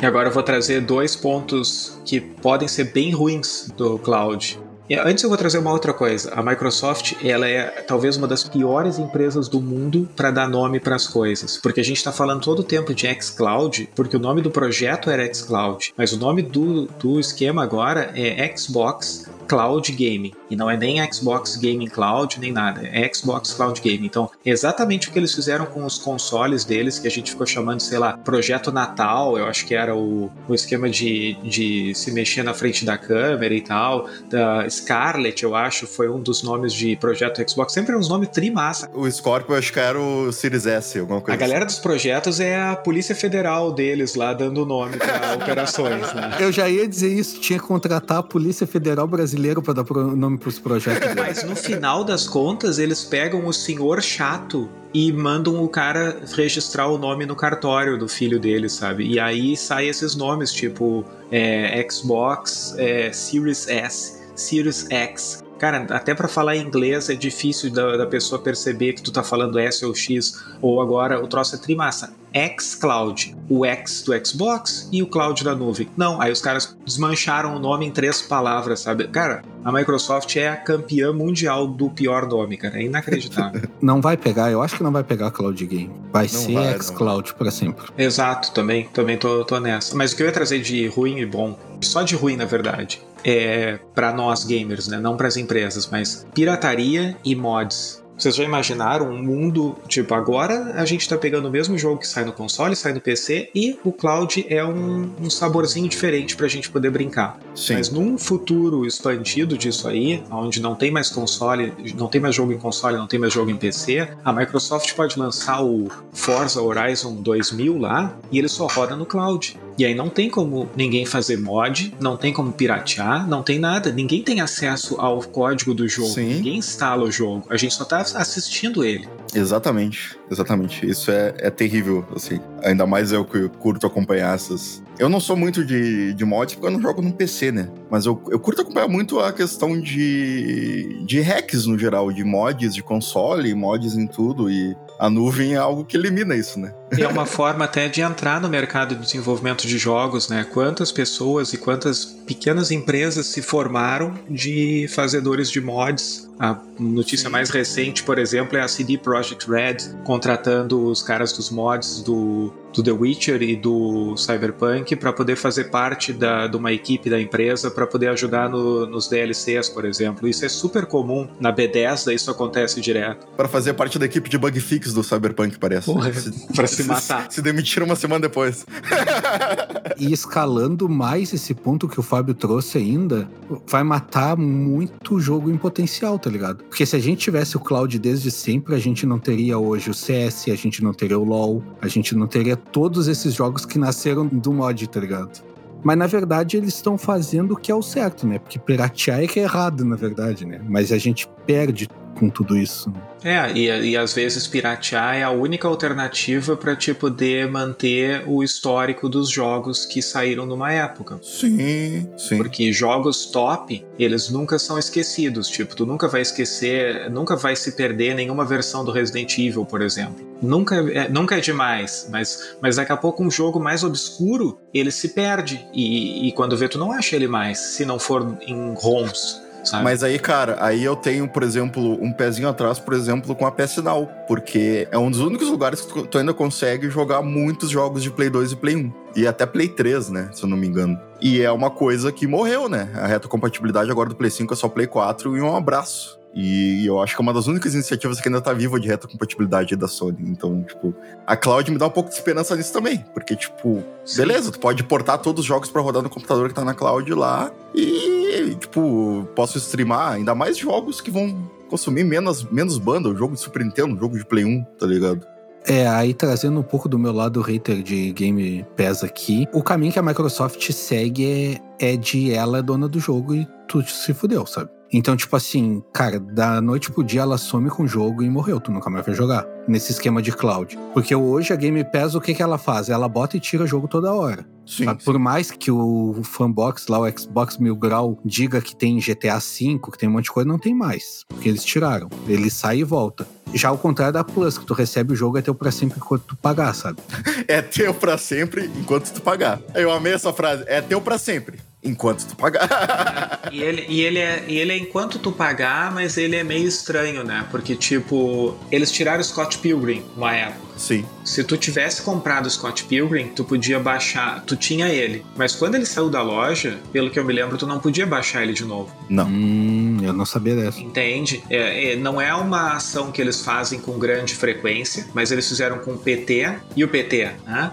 E agora eu vou trazer dois pontos que podem ser bem ruins do cloud. Antes eu vou trazer uma outra coisa. A Microsoft, ela é talvez uma das piores empresas do mundo para dar nome para as coisas, porque a gente está falando todo o tempo de xCloud, porque o nome do projeto era xCloud, mas o nome do, do esquema agora é Xbox Cloud Gaming. E não é nem Xbox Gaming Cloud, nem nada. É Xbox Cloud Gaming. Então, exatamente o que eles fizeram com os consoles deles, que a gente ficou chamando, sei lá, Projeto Natal, eu acho que era o, o esquema de, de se mexer na frente da câmera e tal. Da Scarlet, eu acho, foi um dos nomes de projeto Xbox. Sempre uns nomes trimassa. O Scorpio, eu acho que era o Series S, alguma coisa A galera dos projetos é a Polícia Federal deles lá, dando nome para operações, né? Eu já ia dizer isso, tinha que contratar a Polícia Federal Brasileira para dar nome pros projetos. Mas no final das contas, eles pegam o senhor chato e mandam o cara registrar o nome no cartório do filho dele, sabe? E aí saem esses nomes, tipo é, Xbox é, Series S, Series X. Cara, até pra falar em inglês é difícil da, da pessoa perceber que tu tá falando S ou X, ou agora o troço é trimassa. xCloud, o X do Xbox e o Cloud da nuvem. Não, aí os caras desmancharam o nome em três palavras, sabe? Cara, a Microsoft é a campeã mundial do pior nome, cara. É inacreditável. Não vai pegar, eu acho que não vai pegar Cloud Game. Vai Não ser vai, não xCloud pra sempre. Exato, também, também tô, tô nessa. Mas o que eu ia trazer de ruim e bom, só de ruim na verdade, é para nós gamers, né? Não para as empresas, mas pirataria e mods. Vocês já imaginaram um mundo, tipo, agora a gente tá pegando o mesmo jogo que sai no console, sai no PC, e o cloud é um, um saborzinho diferente pra gente poder brincar. Sim. Mas num futuro expandido disso aí, onde não tem mais console, não tem mais jogo em console, não tem mais jogo em PC, a Microsoft pode lançar o Forza Horizon 2000 lá e ele só roda no cloud. E aí não tem como ninguém fazer mod, não tem como piratear, não tem nada. Ninguém tem acesso ao código do jogo, Sim. ninguém instala o jogo. A gente só tá assistindo ele. Exatamente, exatamente. Isso é, é terrível, assim. Ainda mais eu que curto acompanhar essas. Eu não sou muito de, de mods porque eu não jogo no PC, né? Mas eu, eu curto acompanhar muito a questão de, de hacks no geral, de mods de console, mods em tudo. E a nuvem é algo que elimina isso, né? E é uma forma até de entrar no mercado de desenvolvimento de jogos, né? Quantas pessoas e quantas pequenas empresas se formaram de fazedores de mods. A notícia mais recente, por exemplo, é a CD Projekt Red contratando os caras dos mods do, do The Witcher e do Cyberpunk para poder fazer parte da, de uma equipe da empresa para poder ajudar no- nos DLCs, por exemplo. Isso é super comum. Na B10 isso acontece direto. Pra fazer parte da equipe de bug fix do Cyberpunk, parece. Porra, pra se matar. Se demitiram uma semana depois. E escalando mais esse ponto que o Fábio trouxe ainda, vai matar muito jogo em potencial, tá ligado? Porque se a gente tivesse o cloud desde sempre, a gente não teria hoje o CS, a gente não teria o LoL, a gente não teria todos esses jogos que nasceram do mod, tá ligado? Mas na verdade eles estão fazendo o que é o certo, né? Porque piratear é que é errado, na verdade, né? Mas a gente perde com tudo isso. É, e, e às vezes piratear é a única alternativa para te poder manter o histórico dos jogos que saíram numa época. Sim, sim. Porque jogos top, eles nunca são esquecidos. Tipo, tu nunca vai esquecer, nunca vai se perder nenhuma versão do Resident Evil, por exemplo. Nunca é, nunca é demais, mas, mas daqui a pouco um jogo mais obscuro, ele se perde. E, e quando vê, tu não acha ele mais, se não for em ROMs. Sabe? Mas aí, cara, aí eu tenho, por exemplo, um pezinho atrás, por exemplo, com a PS Now. Porque é um dos únicos lugares que tu, ainda consegue jogar muitos jogos de Play 2 e Play 1. E até Play 3, né? Se eu não me engano. E é uma coisa que morreu, né? A retrocompatibilidade agora do Play 5 é só Play 4 e um abraço. E eu acho que é uma das únicas iniciativas que ainda tá viva de retrocompatibilidade da Sony. Então, tipo, a Cloud me dá um pouco de esperança nisso também. Porque, tipo, Sim. beleza, tu pode portar todos os jogos pra rodar no computador que tá na Cloud lá. E, tipo, posso streamar ainda mais jogos que vão consumir menos, menos banda. O jogo de Super Nintendo, o jogo de Play 1, tá ligado? É, aí trazendo um pouco do meu lado hater de Game Pass aqui, o caminho que a Microsoft segue é, é de ela é dona do jogo e tu se fudeu, sabe? Então, tipo assim, cara, da noite pro dia ela some com o jogo e morreu, tu nunca mais vai jogar. Nesse esquema de cloud. Porque hoje a Game Pass, o que que ela faz? Ela bota e tira jogo toda hora. Sim. Sabe? Por mais que o fanbox lá, o Xbox Mil Grau, diga que tem GTA V, que tem um monte de coisa, não tem mais. Porque eles tiraram. Ele sai e volta. Já ao contrário da Plus, que tu recebe o jogo é teu pra sempre enquanto tu pagar, sabe? É teu pra sempre enquanto tu pagar. Eu amei essa frase. É teu pra sempre Enquanto tu pagar. e, ele, e, ele é, e ele é enquanto tu pagar, mas ele é meio estranho, né? Porque, tipo, eles tiraram o Scott Pilgrim uma época. Sim. Se tu tivesse comprado o Scott Pilgrim, tu podia baixar, tu tinha ele. Mas quando ele saiu da loja, pelo que eu me lembro, tu não podia baixar ele de novo. Não. Hum, eu não sabia dessa. Entende? É, é, não é uma ação que eles fazem com grande frequência, mas eles fizeram com o PT e o PT, né?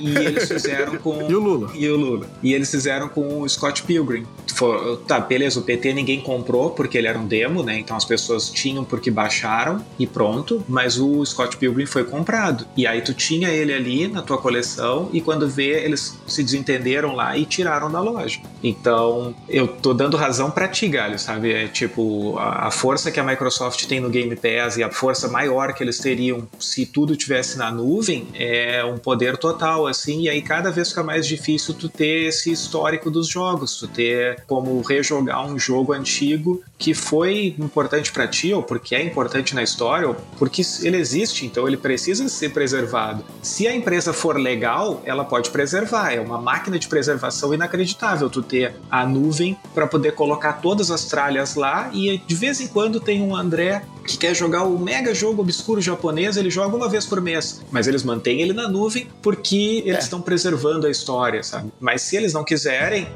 E, e eles fizeram com. E o Lula. E o Lula. E eles fizeram com o Scott Pilgrim. For, tá, beleza, o PT ninguém comprou porque ele era um demo, né? Então as pessoas tinham porque baixaram e pronto. Mas o Scott Pilgrim foi comprado. E aí tu tinha ele ali na tua coleção e quando vê, eles se desentenderam lá e tiraram da loja. Então, eu tô dando razão pra ti, Galho, sabe? É tipo, a, a força que a Microsoft tem no Game Pass e a força maior que eles teriam se tudo tivesse na nuvem é um poder total, assim, e aí cada vez fica mais difícil tu ter esse histórico dos jogos, tu ter como rejogar um jogo antigo que foi importante para ti, ou porque é importante na história, ou porque ele existe, então ele precisa ser preservado. Se a empresa for legal, ela pode preservar. É uma máquina de preservação inacreditável tu ter a nuvem para poder colocar todas as tralhas lá e de vez em quando tem um André que quer jogar o mega jogo obscuro japonês, ele joga uma vez por mês, mas eles mantêm ele na nuvem porque eles estão preservando a história, sabe? Mas se eles não quiserem,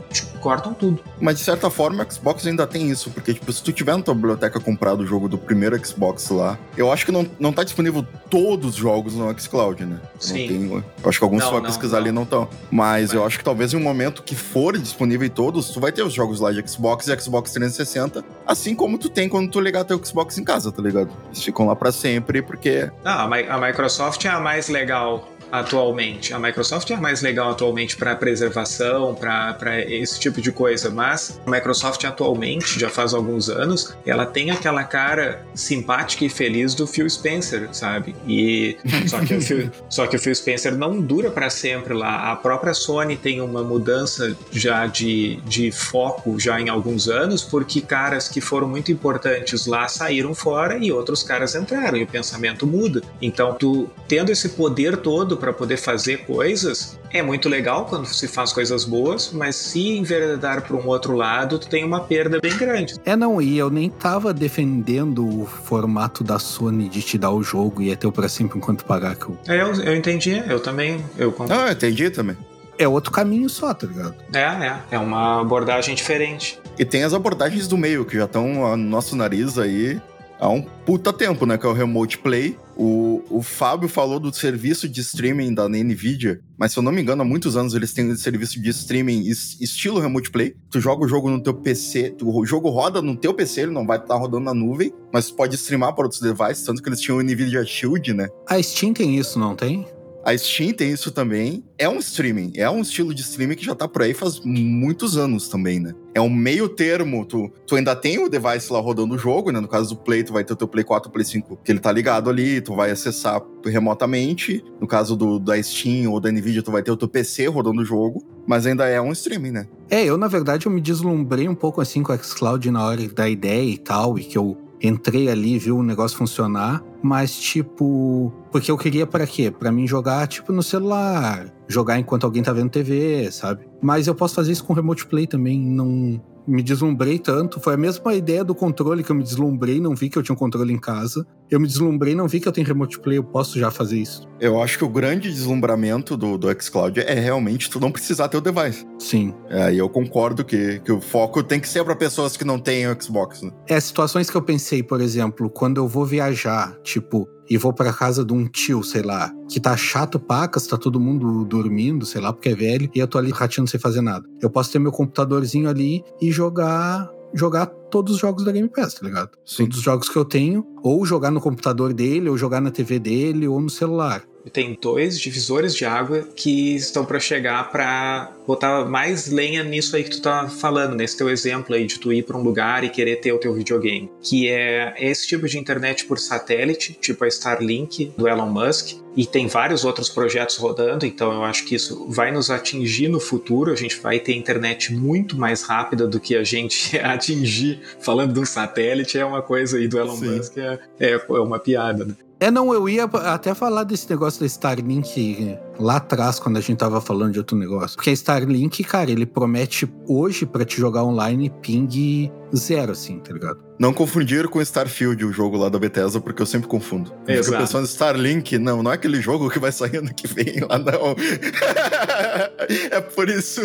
cortam tudo. Mas de certa forma, o Xbox ainda tem isso, porque tipo, se tu tiver na tua biblioteca comprado o jogo do primeiro Xbox lá, eu acho que não, não tá disponível todos os jogos no Xcloud, né? Sim. Tem, eu acho que alguns Não, tu vai não, pesquisar ali não. estão. Mas eu acho que talvez em um momento que for disponível em todos, tu vai ter os jogos lá de Xbox e Xbox 360, assim como tu tem quando tu ligar teu Xbox em casa, tá ligado? Eles ficam lá pra sempre, porque Não, a, Mi- a Microsoft é a mais legal atualmente. A Microsoft é a mais legal atualmente para preservação, para esse tipo de coisa, mas a Microsoft atualmente, já faz alguns anos, ela tem aquela cara simpática e feliz do Phil Spencer, sabe? E só que o Phil, só que o Phil Spencer não dura para sempre lá. A própria Sony tem uma mudança já de, de foco já em alguns anos, porque caras que foram muito importantes lá saíram fora e outros caras entraram e o pensamento muda. Então, tu tendo esse poder todo para poder fazer coisas, é muito legal quando se faz coisas boas, mas se enveredar para um outro lado, tu tem uma perda bem grande. É, não, e eu nem tava defendendo o formato da Sony de te dar o jogo e é teu pra sempre enquanto pagar. Que eu... É, eu, eu entendi, eu também, eu. Ah, entendi também. É outro caminho só, tá ligado? É, é, é uma abordagem diferente. E tem as abordagens do meio, que já estão no nosso nariz aí há um puta tempo, né? Que é o Remote Play. O, o Fábio falou do serviço de streaming da NVIDIA, mas se eu não me engano, há muitos anos eles têm esse serviço de streaming es- estilo Remote Play. Tu joga o jogo no teu PC, tu- o jogo roda no teu PC, ele não vai estar rodando na nuvem, mas tu pode streamar para outros devices, tanto que eles tinham o NVIDIA Shield, né? A Steam tem isso, não tem? A Steam tem isso também. É um streaming, é um estilo de streaming que já tá por aí faz muitos anos também, né? É um meio termo, tu, tu ainda tem o device lá rodando o jogo, né? No caso do Play, tu vai ter o teu Play 4, Play 5, que ele tá ligado ali, tu vai acessar remotamente. No caso do, da Steam ou da Nvidia, tu vai ter o teu PC rodando o jogo, mas ainda é um streaming, né? É, eu na verdade eu me deslumbrei um pouco assim com o xCloud na hora da ideia e tal, e que eu entrei ali, vi o negócio funcionar, mas tipo, porque eu queria pra quê? Pra mim jogar tipo no celular, jogar enquanto alguém tá vendo TV, sabe? Mas eu posso fazer isso com Remote Play também, não me deslumbrei tanto. Foi a mesma ideia do controle que eu me deslumbrei, não vi que eu tinha um controle em casa. Eu me deslumbrei, não vi que eu tenho Remote Play, eu posso já fazer isso. Eu acho que o grande deslumbramento do, do xCloud é realmente tu não precisar ter o device. Sim. É, e eu concordo que, que o foco tem que ser pra pessoas que não têm o Xbox, né? É, situações que eu pensei, por exemplo, quando eu vou viajar, tipo, e vou pra casa de um tio, sei lá, que tá chato pacas, tá todo mundo dormindo, sei lá, porque é velho, e eu tô ali rateando sem fazer nada. Eu posso ter meu computadorzinho ali e jogar jogar todos os jogos da Game Pass, tá ligado? Sim. Todos os jogos que eu tenho, ou jogar no computador dele, ou jogar na TV dele, ou no celular. Tem dois divisores de água que estão para chegar para botar mais lenha nisso aí que tu tá falando, nesse teu exemplo aí de tu ir para um lugar e querer ter o teu videogame, que é esse tipo de internet por satélite, tipo a Starlink do Elon Musk, e tem vários outros projetos rodando, então eu acho que isso vai nos atingir no futuro, a gente vai ter internet muito mais rápida do que a gente atingir falando de um satélite, é uma coisa aí do Elon Sim. Musk, é, é, é uma piada, né? É, não, eu ia até falar desse negócio da Starlink lá atrás, quando a gente tava falando de outro negócio. Porque a Starlink, cara, ele promete hoje para te jogar online ping zero, assim, tá ligado? Não confundir com Starfield, o jogo lá da Bethesda, porque eu sempre confundo. Eu fico pensando Starlink, não, não é aquele jogo que vai sair ano que vem lá, não. é por isso.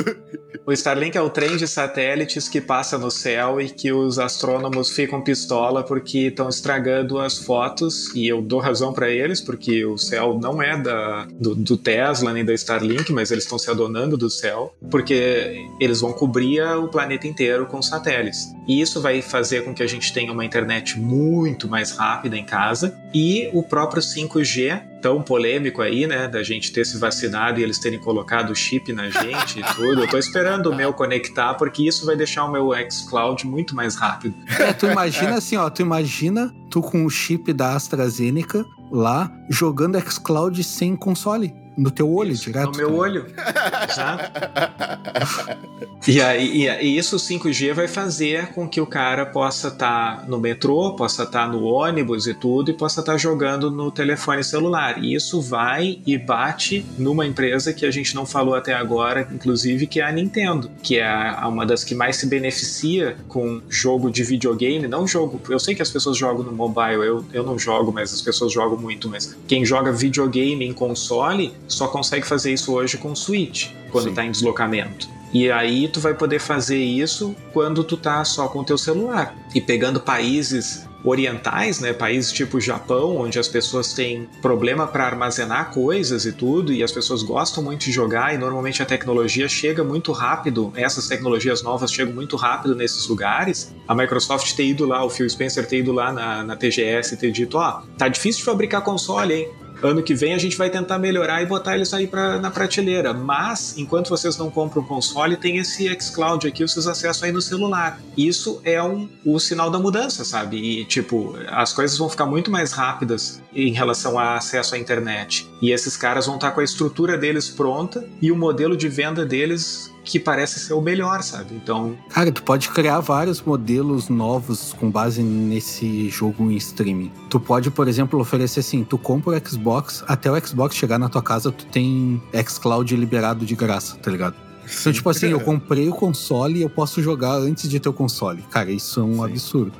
O Starlink é o trem de satélites que passa no céu e que os astrônomos ficam pistola porque estão estragando as fotos. E eu dou razão para eles, porque o céu não é da, do, do Tesla nem da Starlink, mas eles estão se adonando do céu, porque eles vão cobrir o planeta inteiro com satélites. E isso vai fazer com que a gente tenha uma internet muito mais rápida em casa e o próprio 5G tão polêmico aí, né, da gente ter se vacinado e eles terem colocado o chip na gente e tudo. Eu tô esperando o meu conectar porque isso vai deixar o meu xCloud muito mais rápido. É, tu imagina assim, ó, tu imagina tu com o chip da AstraZeneca lá jogando xCloud sem console. No teu olho, direto. No meu tá? olho. Exato. E, aí, e, e isso o 5G vai fazer com que o cara possa estar no metrô, possa estar no ônibus e tudo, e possa estar jogando no telefone celular. E isso vai e bate numa empresa que a gente não falou até agora, inclusive, que é a Nintendo, que é a- uma das que mais se beneficia com jogo de videogame, não jogo. Eu sei que as pessoas jogam no mobile, eu, eu não jogo, mas as pessoas jogam muito. Mas quem joga videogame em console só consegue fazer isso hoje com Switch, quando Sim. tá em deslocamento. E aí tu vai poder fazer isso quando tu tá só com o teu celular. E pegando países orientais, né, países tipo Japão, onde as pessoas têm problema para armazenar coisas e tudo, e as pessoas gostam muito de jogar e normalmente a tecnologia chega muito rápido, essas tecnologias novas chegam muito rápido nesses lugares. A Microsoft ter ido lá, o Phil Spencer ter ido lá na, na TGS e ter dito, ó, tá difícil de fabricar console, hein? Ano que vem a gente vai tentar melhorar e botar eles aí pra, na prateleira. Mas, enquanto vocês não compram o console, tem esse xCloud aqui, vocês acessam aí no celular. Isso é um, o sinal da mudança, sabe? E, tipo, as coisas vão ficar muito mais rápidas em relação a acesso à internet. E esses caras vão estar com a estrutura deles pronta e o modelo de venda deles que parece ser o melhor, sabe? Então, Cara, tu pode criar vários modelos novos com base nesse jogo em streaming. Tu pode, por exemplo, oferecer assim: tu compra o Xbox, até o Xbox chegar na tua casa, tu tem xCloud liberado de graça, tá ligado? Então, tipo assim, eu comprei o console e eu posso jogar antes de ter o console. Cara, isso é um Sim. absurdo.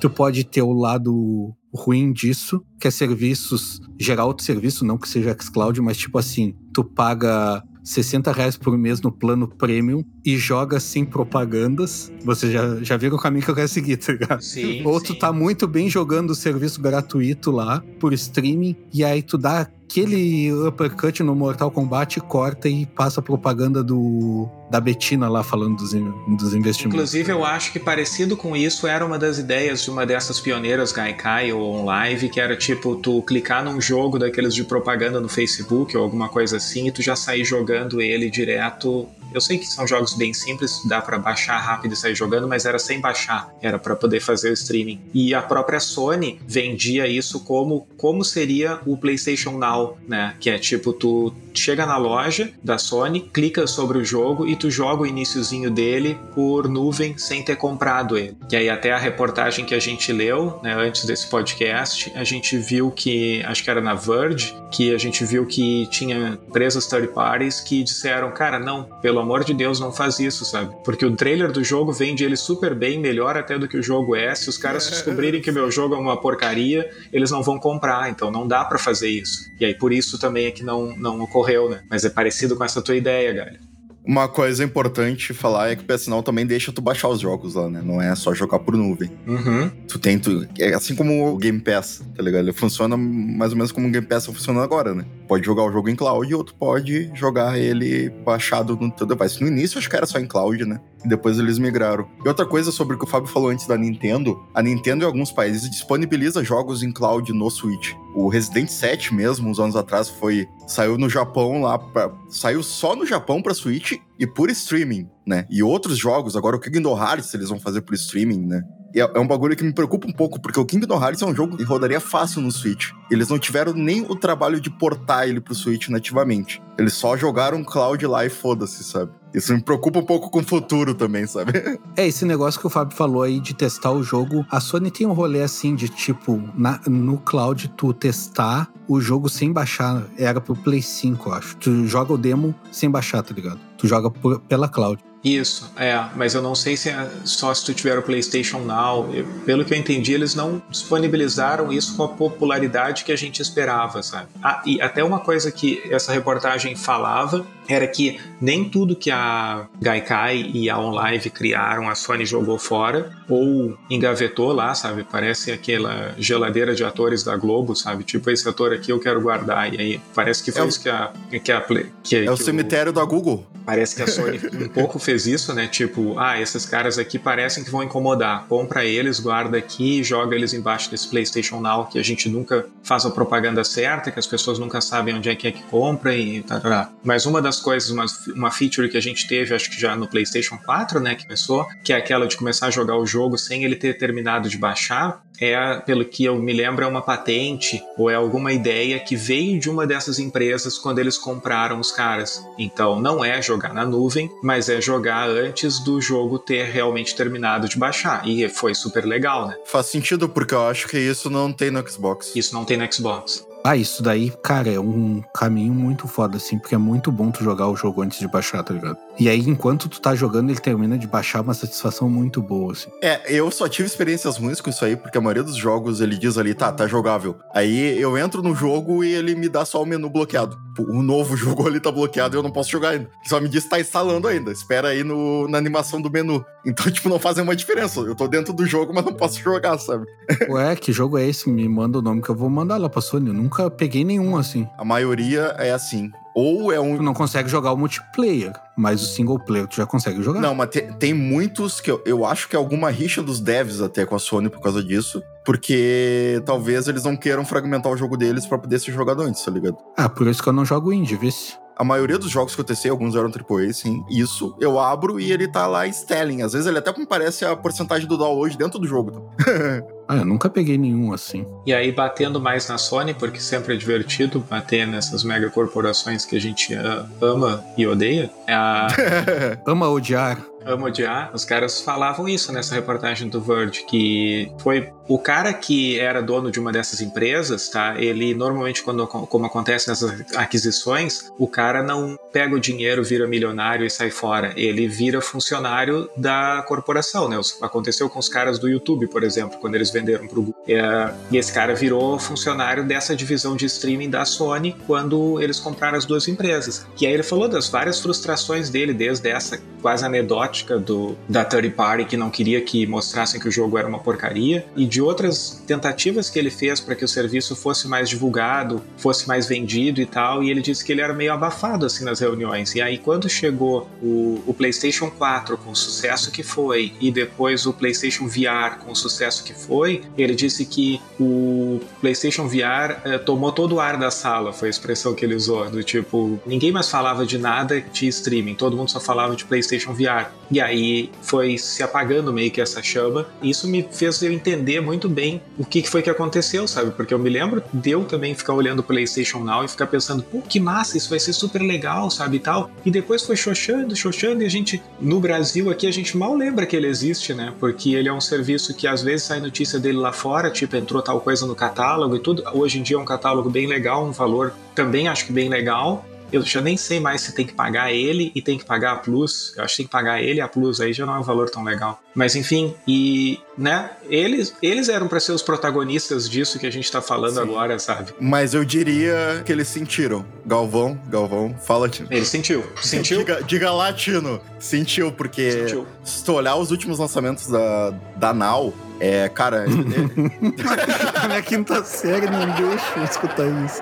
Tu pode ter o lado ruim disso, que é serviços, gerar outro serviço, não que seja xCloud, mas tipo assim, tu paga 60 reais por mês no plano premium e joga sem propagandas. Vocês já, já viram o caminho que eu quero seguir, tá ligado? sim. Ou tu sim. tá muito bem jogando o serviço gratuito lá, por streaming, e aí tu dá aquele uppercut no Mortal Kombat, corta e passa a propaganda do da Betina lá falando dos, dos investimentos. Inclusive, eu acho que parecido com isso era uma das ideias de uma dessas pioneiras Gaikai ou OnLive, que era tipo tu clicar num jogo daqueles de propaganda no Facebook ou alguma coisa assim e tu já sair jogando ele direto. Eu sei que são jogos bem simples, dá pra baixar rápido e sair jogando, mas era sem baixar, era pra poder fazer o streaming. E a própria Sony vendia isso como como seria o PlayStation Now, né? Que é tipo tu chega na loja da Sony, clica sobre o jogo e tu joga o iniciozinho dele por nuvem sem ter comprado ele. E aí até a reportagem que a gente leu, né, antes desse podcast, a gente viu que, acho que era na Verge, que a gente viu que tinha empresas third parties que disseram, cara, não, pelo amor de Deus, não faz isso, sabe? Porque o trailer do jogo vende ele super bem, melhor até do que o jogo é. Se os caras descobrirem que meu jogo é uma porcaria, eles não vão comprar, então não dá pra fazer isso. E aí por isso também é que não, não ocorreu, né? Mas é parecido com essa tua ideia, galera. Uma coisa importante falar é que o PS também deixa tu baixar os jogos lá, né? Não é só jogar por nuvem. Uhum. Tu tem, tu, é assim como o Game Pass, tá ligado? Ele funciona mais ou menos como o Game Pass funcionando agora, né? Pode jogar o jogo em cloud ou tu pode jogar ele baixado no teu device. No início acho que era só em cloud, né? Depois eles migraram. E outra coisa sobre o que o Fábio falou antes da Nintendo, a Nintendo em alguns países disponibiliza jogos em cloud no Switch. O Resident 7 mesmo, uns anos atrás, foi saiu no Japão lá, pra, saiu só no Japão pra Switch e por streaming, né? E outros jogos, agora o Kingdom Hearts eles vão fazer por streaming, né? É, é um bagulho que me preocupa um pouco, porque o Kingdom Hearts é um jogo que rodaria fácil no Switch. Eles não tiveram nem o trabalho de portar ele pro Switch nativamente. Eles só jogaram cloud lá e foda-se, sabe? Isso me preocupa um pouco com o futuro também, sabe? É, esse negócio que o Fábio falou aí de testar o jogo. A Sony tem um rolê assim de tipo, na, no cloud, tu testar o jogo sem baixar. Era pro Play 5, eu acho. Tu joga o demo sem baixar, tá ligado? Tu joga por, pela cloud. Isso, é, mas eu não sei se é só se tu tiver o PlayStation Now. Eu, pelo que eu entendi, eles não disponibilizaram isso com a popularidade que a gente esperava, sabe? Ah, e até uma coisa que essa reportagem falava era que nem tudo que a Gaikai e a OnLive criaram a Sony jogou fora ou engavetou lá, sabe? Parece aquela geladeira de atores da Globo, sabe? Tipo, esse ator aqui eu quero guardar. E aí parece que foi é isso que a. Que a que, é que o cemitério o, da Google. Parece que a Sony um pouco fez isso, né? Tipo, ah, esses caras aqui parecem que vão incomodar. Compra eles, guarda aqui, joga eles embaixo desse PlayStation Now que a gente nunca faz a propaganda certa, que as pessoas nunca sabem onde é que é que compra e tal. Mas uma das coisas, uma, uma feature que a gente teve, acho que já no PlayStation 4, né, que começou, que é aquela de começar a jogar o jogo sem ele ter terminado de baixar, é, pelo que eu me lembro, é uma patente ou é alguma ideia que veio de uma dessas empresas quando eles compraram os caras. Então não é jogar na nuvem, mas é jogar antes do jogo ter realmente terminado de baixar. E foi super legal, né? Faz sentido, porque eu acho que isso não tem no Xbox. Isso não tem no Xbox. Ah, isso daí, cara, é um caminho muito foda, assim, porque é muito bom tu jogar o jogo antes de baixar, tá ligado? E aí, enquanto tu tá jogando, ele termina de baixar uma satisfação muito boa, assim. É, eu só tive experiências ruins com isso aí, porque a maioria dos jogos ele diz ali, tá, tá jogável. Aí eu entro no jogo e ele me dá só o menu bloqueado. O novo jogo ali tá bloqueado e eu não posso jogar ainda. Só me diz que tá instalando ainda. Espera aí no, na animação do menu. Então, tipo, não faz uma diferença. Eu tô dentro do jogo, mas não posso jogar, sabe? Ué, que jogo é esse? Me manda o nome que eu vou mandar lá pra Sony. Eu nunca peguei nenhum assim. A maioria é assim. Ou é um. Tu não consegue jogar o multiplayer, mas o single player tu já consegue jogar. Não, mas tem, tem muitos que eu, eu acho que é alguma rixa dos devs até com a Sony por causa disso. Porque talvez eles não queiram fragmentar o jogo deles para poder ser jogado antes, tá ligado? Ah, por isso que eu não jogo indie, vê se. A maioria dos jogos que eu testei, alguns eram AAA, sim. Isso, eu abro e ele tá lá em Stelling. Às vezes ele até comparece a porcentagem do download dentro do jogo. ah, eu nunca peguei nenhum assim. E aí, batendo mais na Sony, porque sempre é divertido bater nessas mega corporações que a gente ama e odeia. É a... ama odiar amo odiar, os caras falavam isso nessa reportagem do Verge, que foi o cara que era dono de uma dessas empresas, tá? Ele normalmente, quando como acontece nessas aquisições, o cara não pega o dinheiro, vira milionário e sai fora. Ele vira funcionário da corporação, né? Aconteceu com os caras do YouTube, por exemplo, quando eles venderam pro Google. É, e esse cara virou funcionário dessa divisão de streaming da Sony quando eles compraram as duas empresas. E aí ele falou das várias frustrações dele, desde essa quase anedótica do, da third party que não queria que mostrassem que o jogo era uma porcaria, e de outras tentativas que ele fez para que o serviço fosse mais divulgado, fosse mais vendido e tal, e ele disse que ele era meio abafado assim nas reuniões. E aí quando chegou o, o PlayStation 4 com o sucesso que foi, e depois o PlayStation VR com o sucesso que foi, ele disse que o PlayStation VR eh, tomou todo o ar da sala, foi a expressão que ele usou, do tipo, ninguém mais falava de nada de streaming, todo mundo só falava de PlayStation PlayStation VR. E aí foi se apagando meio que essa chama. E isso me fez eu entender muito bem o que foi que aconteceu, sabe? Porque eu me lembro de eu também ficar olhando o PlayStation Now e ficar pensando, pô, que massa, isso vai ser super legal, sabe? E tal. E depois foi xoxando, xoxando, e a gente, no Brasil aqui, a gente mal lembra que ele existe, né? Porque ele é um serviço que às vezes sai notícia dele lá fora, tipo, entrou tal coisa no catálogo e tudo. Hoje em dia é um catálogo bem legal, um valor também acho que bem legal eu já nem sei mais se tem que pagar ele e tem que pagar a Plus. Eu acho que tem que pagar ele e a Plus, aí já não é um valor tão legal. Mas enfim, e, né, eles, eles eram para ser os protagonistas disso que a gente tá falando Sim. agora, sabe? Mas eu diria que eles sentiram. Galvão, Galvão, fala, Tino. Ele sentiu. Sentiu? diga, diga lá, Tino. Sentiu, porque sentiu. se tu olhar os últimos lançamentos da, da Now, é, cara. é... Minha quinta série não deixa eu escutar isso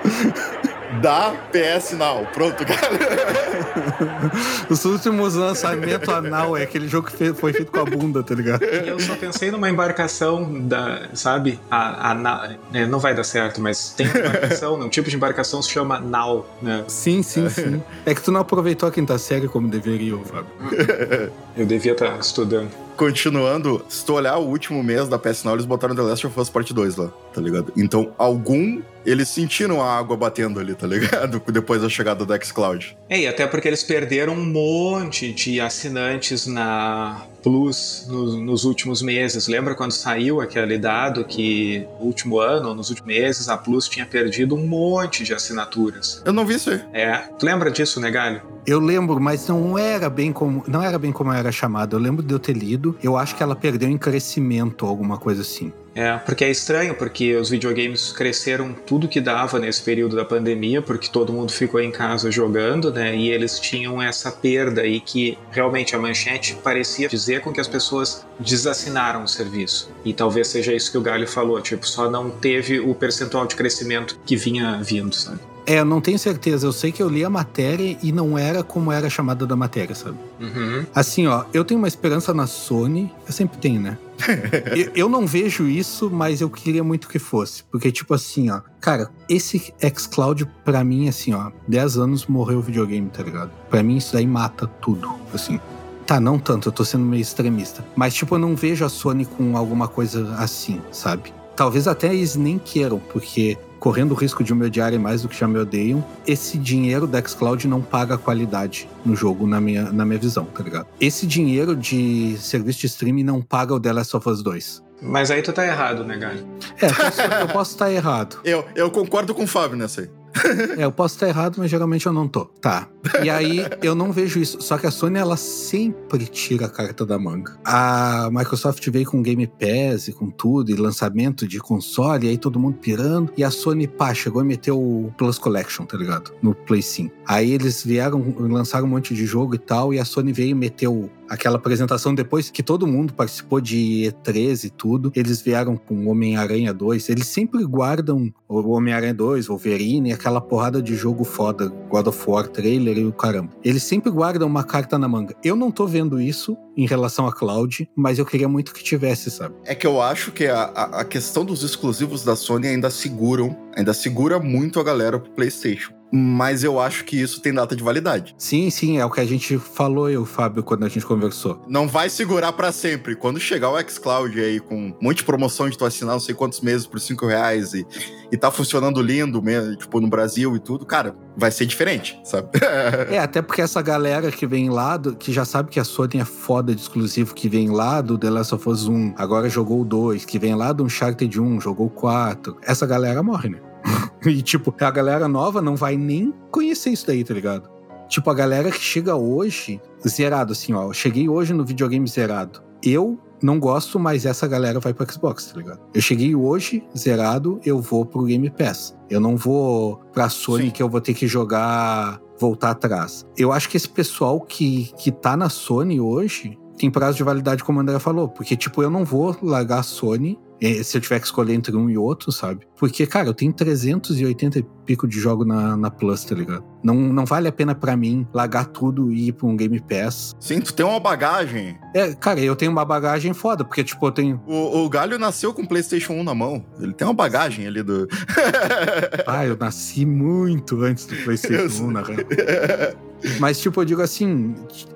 da PS Now. Pronto, cara. Os últimos lançamentos anal é aquele jogo que foi feito com a bunda, tá ligado? Eu só pensei numa embarcação da, sabe? A, a, é, não vai dar certo, mas tem embarcação, um tipo de embarcação se chama Now, né? Sim, sim, sim. É que tu não aproveitou a quinta série como deveria, Fábio. Eu devia estar estudando. continuando, se tu olhar o último mês da PS Now, eles botaram The Last of Us Part 2 lá, tá ligado? Então, algum eles sentiram a água batendo ali, tá ligado? Depois da chegada do xCloud. É, e até porque eles perderam um monte de assinantes na Plus nos, nos últimos meses. Lembra quando saiu aquele dado que no último ano, nos últimos meses, a Plus tinha perdido um monte de assinaturas? Eu não vi isso aí. É, tu lembra disso, né, Galho? Eu lembro, mas não era bem como não era bem como era chamado. Eu lembro de eu ter lido. Eu acho que ela perdeu em crescimento, alguma coisa assim. É, porque é estranho, porque os videogames cresceram tudo que dava nesse período da pandemia, porque todo mundo ficou em casa jogando, né? E eles tinham essa perda aí que realmente a manchete parecia dizer com que as pessoas desassinaram o serviço. E talvez seja isso que o Galho falou, tipo, só não teve o percentual de crescimento que vinha vindo, sabe? É, eu não tenho certeza. Eu sei que eu li a matéria e não era como era a chamada da matéria, sabe? Uhum. Assim, ó, eu tenho uma esperança na Sony. Eu sempre tenho, né? Eu, eu não vejo isso, mas eu queria muito que fosse. Porque, tipo assim, ó, cara, esse xCloud, pra mim, assim, ó, 10 anos morreu o videogame, tá ligado? Pra mim, isso daí mata tudo, assim. Tá, não tanto, eu tô sendo meio extremista. Mas, tipo, eu não vejo a Sony com alguma coisa assim, sabe? Talvez até eles nem queiram, porque correndo o risco de me odiarem mais do que já me odeiam, esse dinheiro da xCloud não paga a qualidade no jogo, na minha, na minha visão, tá ligado? Esse dinheiro de serviço de streaming não paga o The Last of Us 2. Mas aí tu tá errado, né, Galho? É, eu posso, eu posso estar errado. Eu, eu concordo com o Fábio nessa aí. É, eu posso estar errado, mas geralmente eu não tô. Tá. E aí eu não vejo isso. Só que a Sony, ela sempre tira a carta da manga. A Microsoft veio com Game Pass e com tudo, e lançamento de console, e aí todo mundo pirando. E a Sony, pá, chegou e meteu o Plus Collection, tá ligado? No Play 5. Aí eles vieram, lançaram um monte de jogo e tal, e a Sony veio e meteu aquela apresentação depois que todo mundo participou de E3 e tudo. Eles vieram com Homem-Aranha 2. Eles sempre guardam o Homem-Aranha 2, Wolverine, aquela porrada de jogo foda, God of War trailer e o caramba. Eles sempre guardam uma carta na manga. Eu não tô vendo isso em relação a Cloud, mas eu queria muito que tivesse, sabe? É que eu acho que a, a, questão dos exclusivos da Sony ainda seguram, ainda segura muito a galera pro PlayStation. Mas eu acho que isso tem data de validade. Sim, sim, é o que a gente falou, eu, Fábio, quando a gente conversou. Não vai segurar pra sempre. Quando chegar o xCloud aí com um monte de promoção de tu assinar não sei quantos meses por 5 reais e, e tá funcionando lindo mesmo, tipo, no Brasil e tudo, cara, vai ser diferente, sabe? É, até porque essa galera que vem lá, do- que já sabe que a Sony é foda de exclusivo, que vem lá do The Last of Us 1, agora jogou o 2, que vem lá do Uncharted 1, jogou o 4, essa galera morre, né? e tipo, a galera nova não vai nem conhecer isso daí, tá ligado? Tipo, a galera que chega hoje, zerado, assim, ó. Eu cheguei hoje no videogame zerado. Eu não gosto, mas essa galera vai pro Xbox, tá ligado? Eu cheguei hoje zerado, eu vou pro Game Pass. Eu não vou pra Sony Sim. que eu vou ter que jogar, voltar atrás. Eu acho que esse pessoal que, que tá na Sony hoje tem prazo de validade, como o André falou. Porque, tipo, eu não vou largar a Sony se eu tiver que escolher entre um e outro, sabe? Porque, cara, eu tenho 380 e pico de jogo na, na Plus, tá ligado? Não, não vale a pena pra mim largar tudo e ir pra um Game Pass. Sim, tu tem uma bagagem. É, cara, eu tenho uma bagagem foda, porque, tipo, eu tenho. O, o Galho nasceu com o PlayStation 1 na mão. Ele tem uma bagagem ali do. Ah, eu nasci muito antes do PlayStation sei. 1, na real. Mas, tipo, eu digo assim,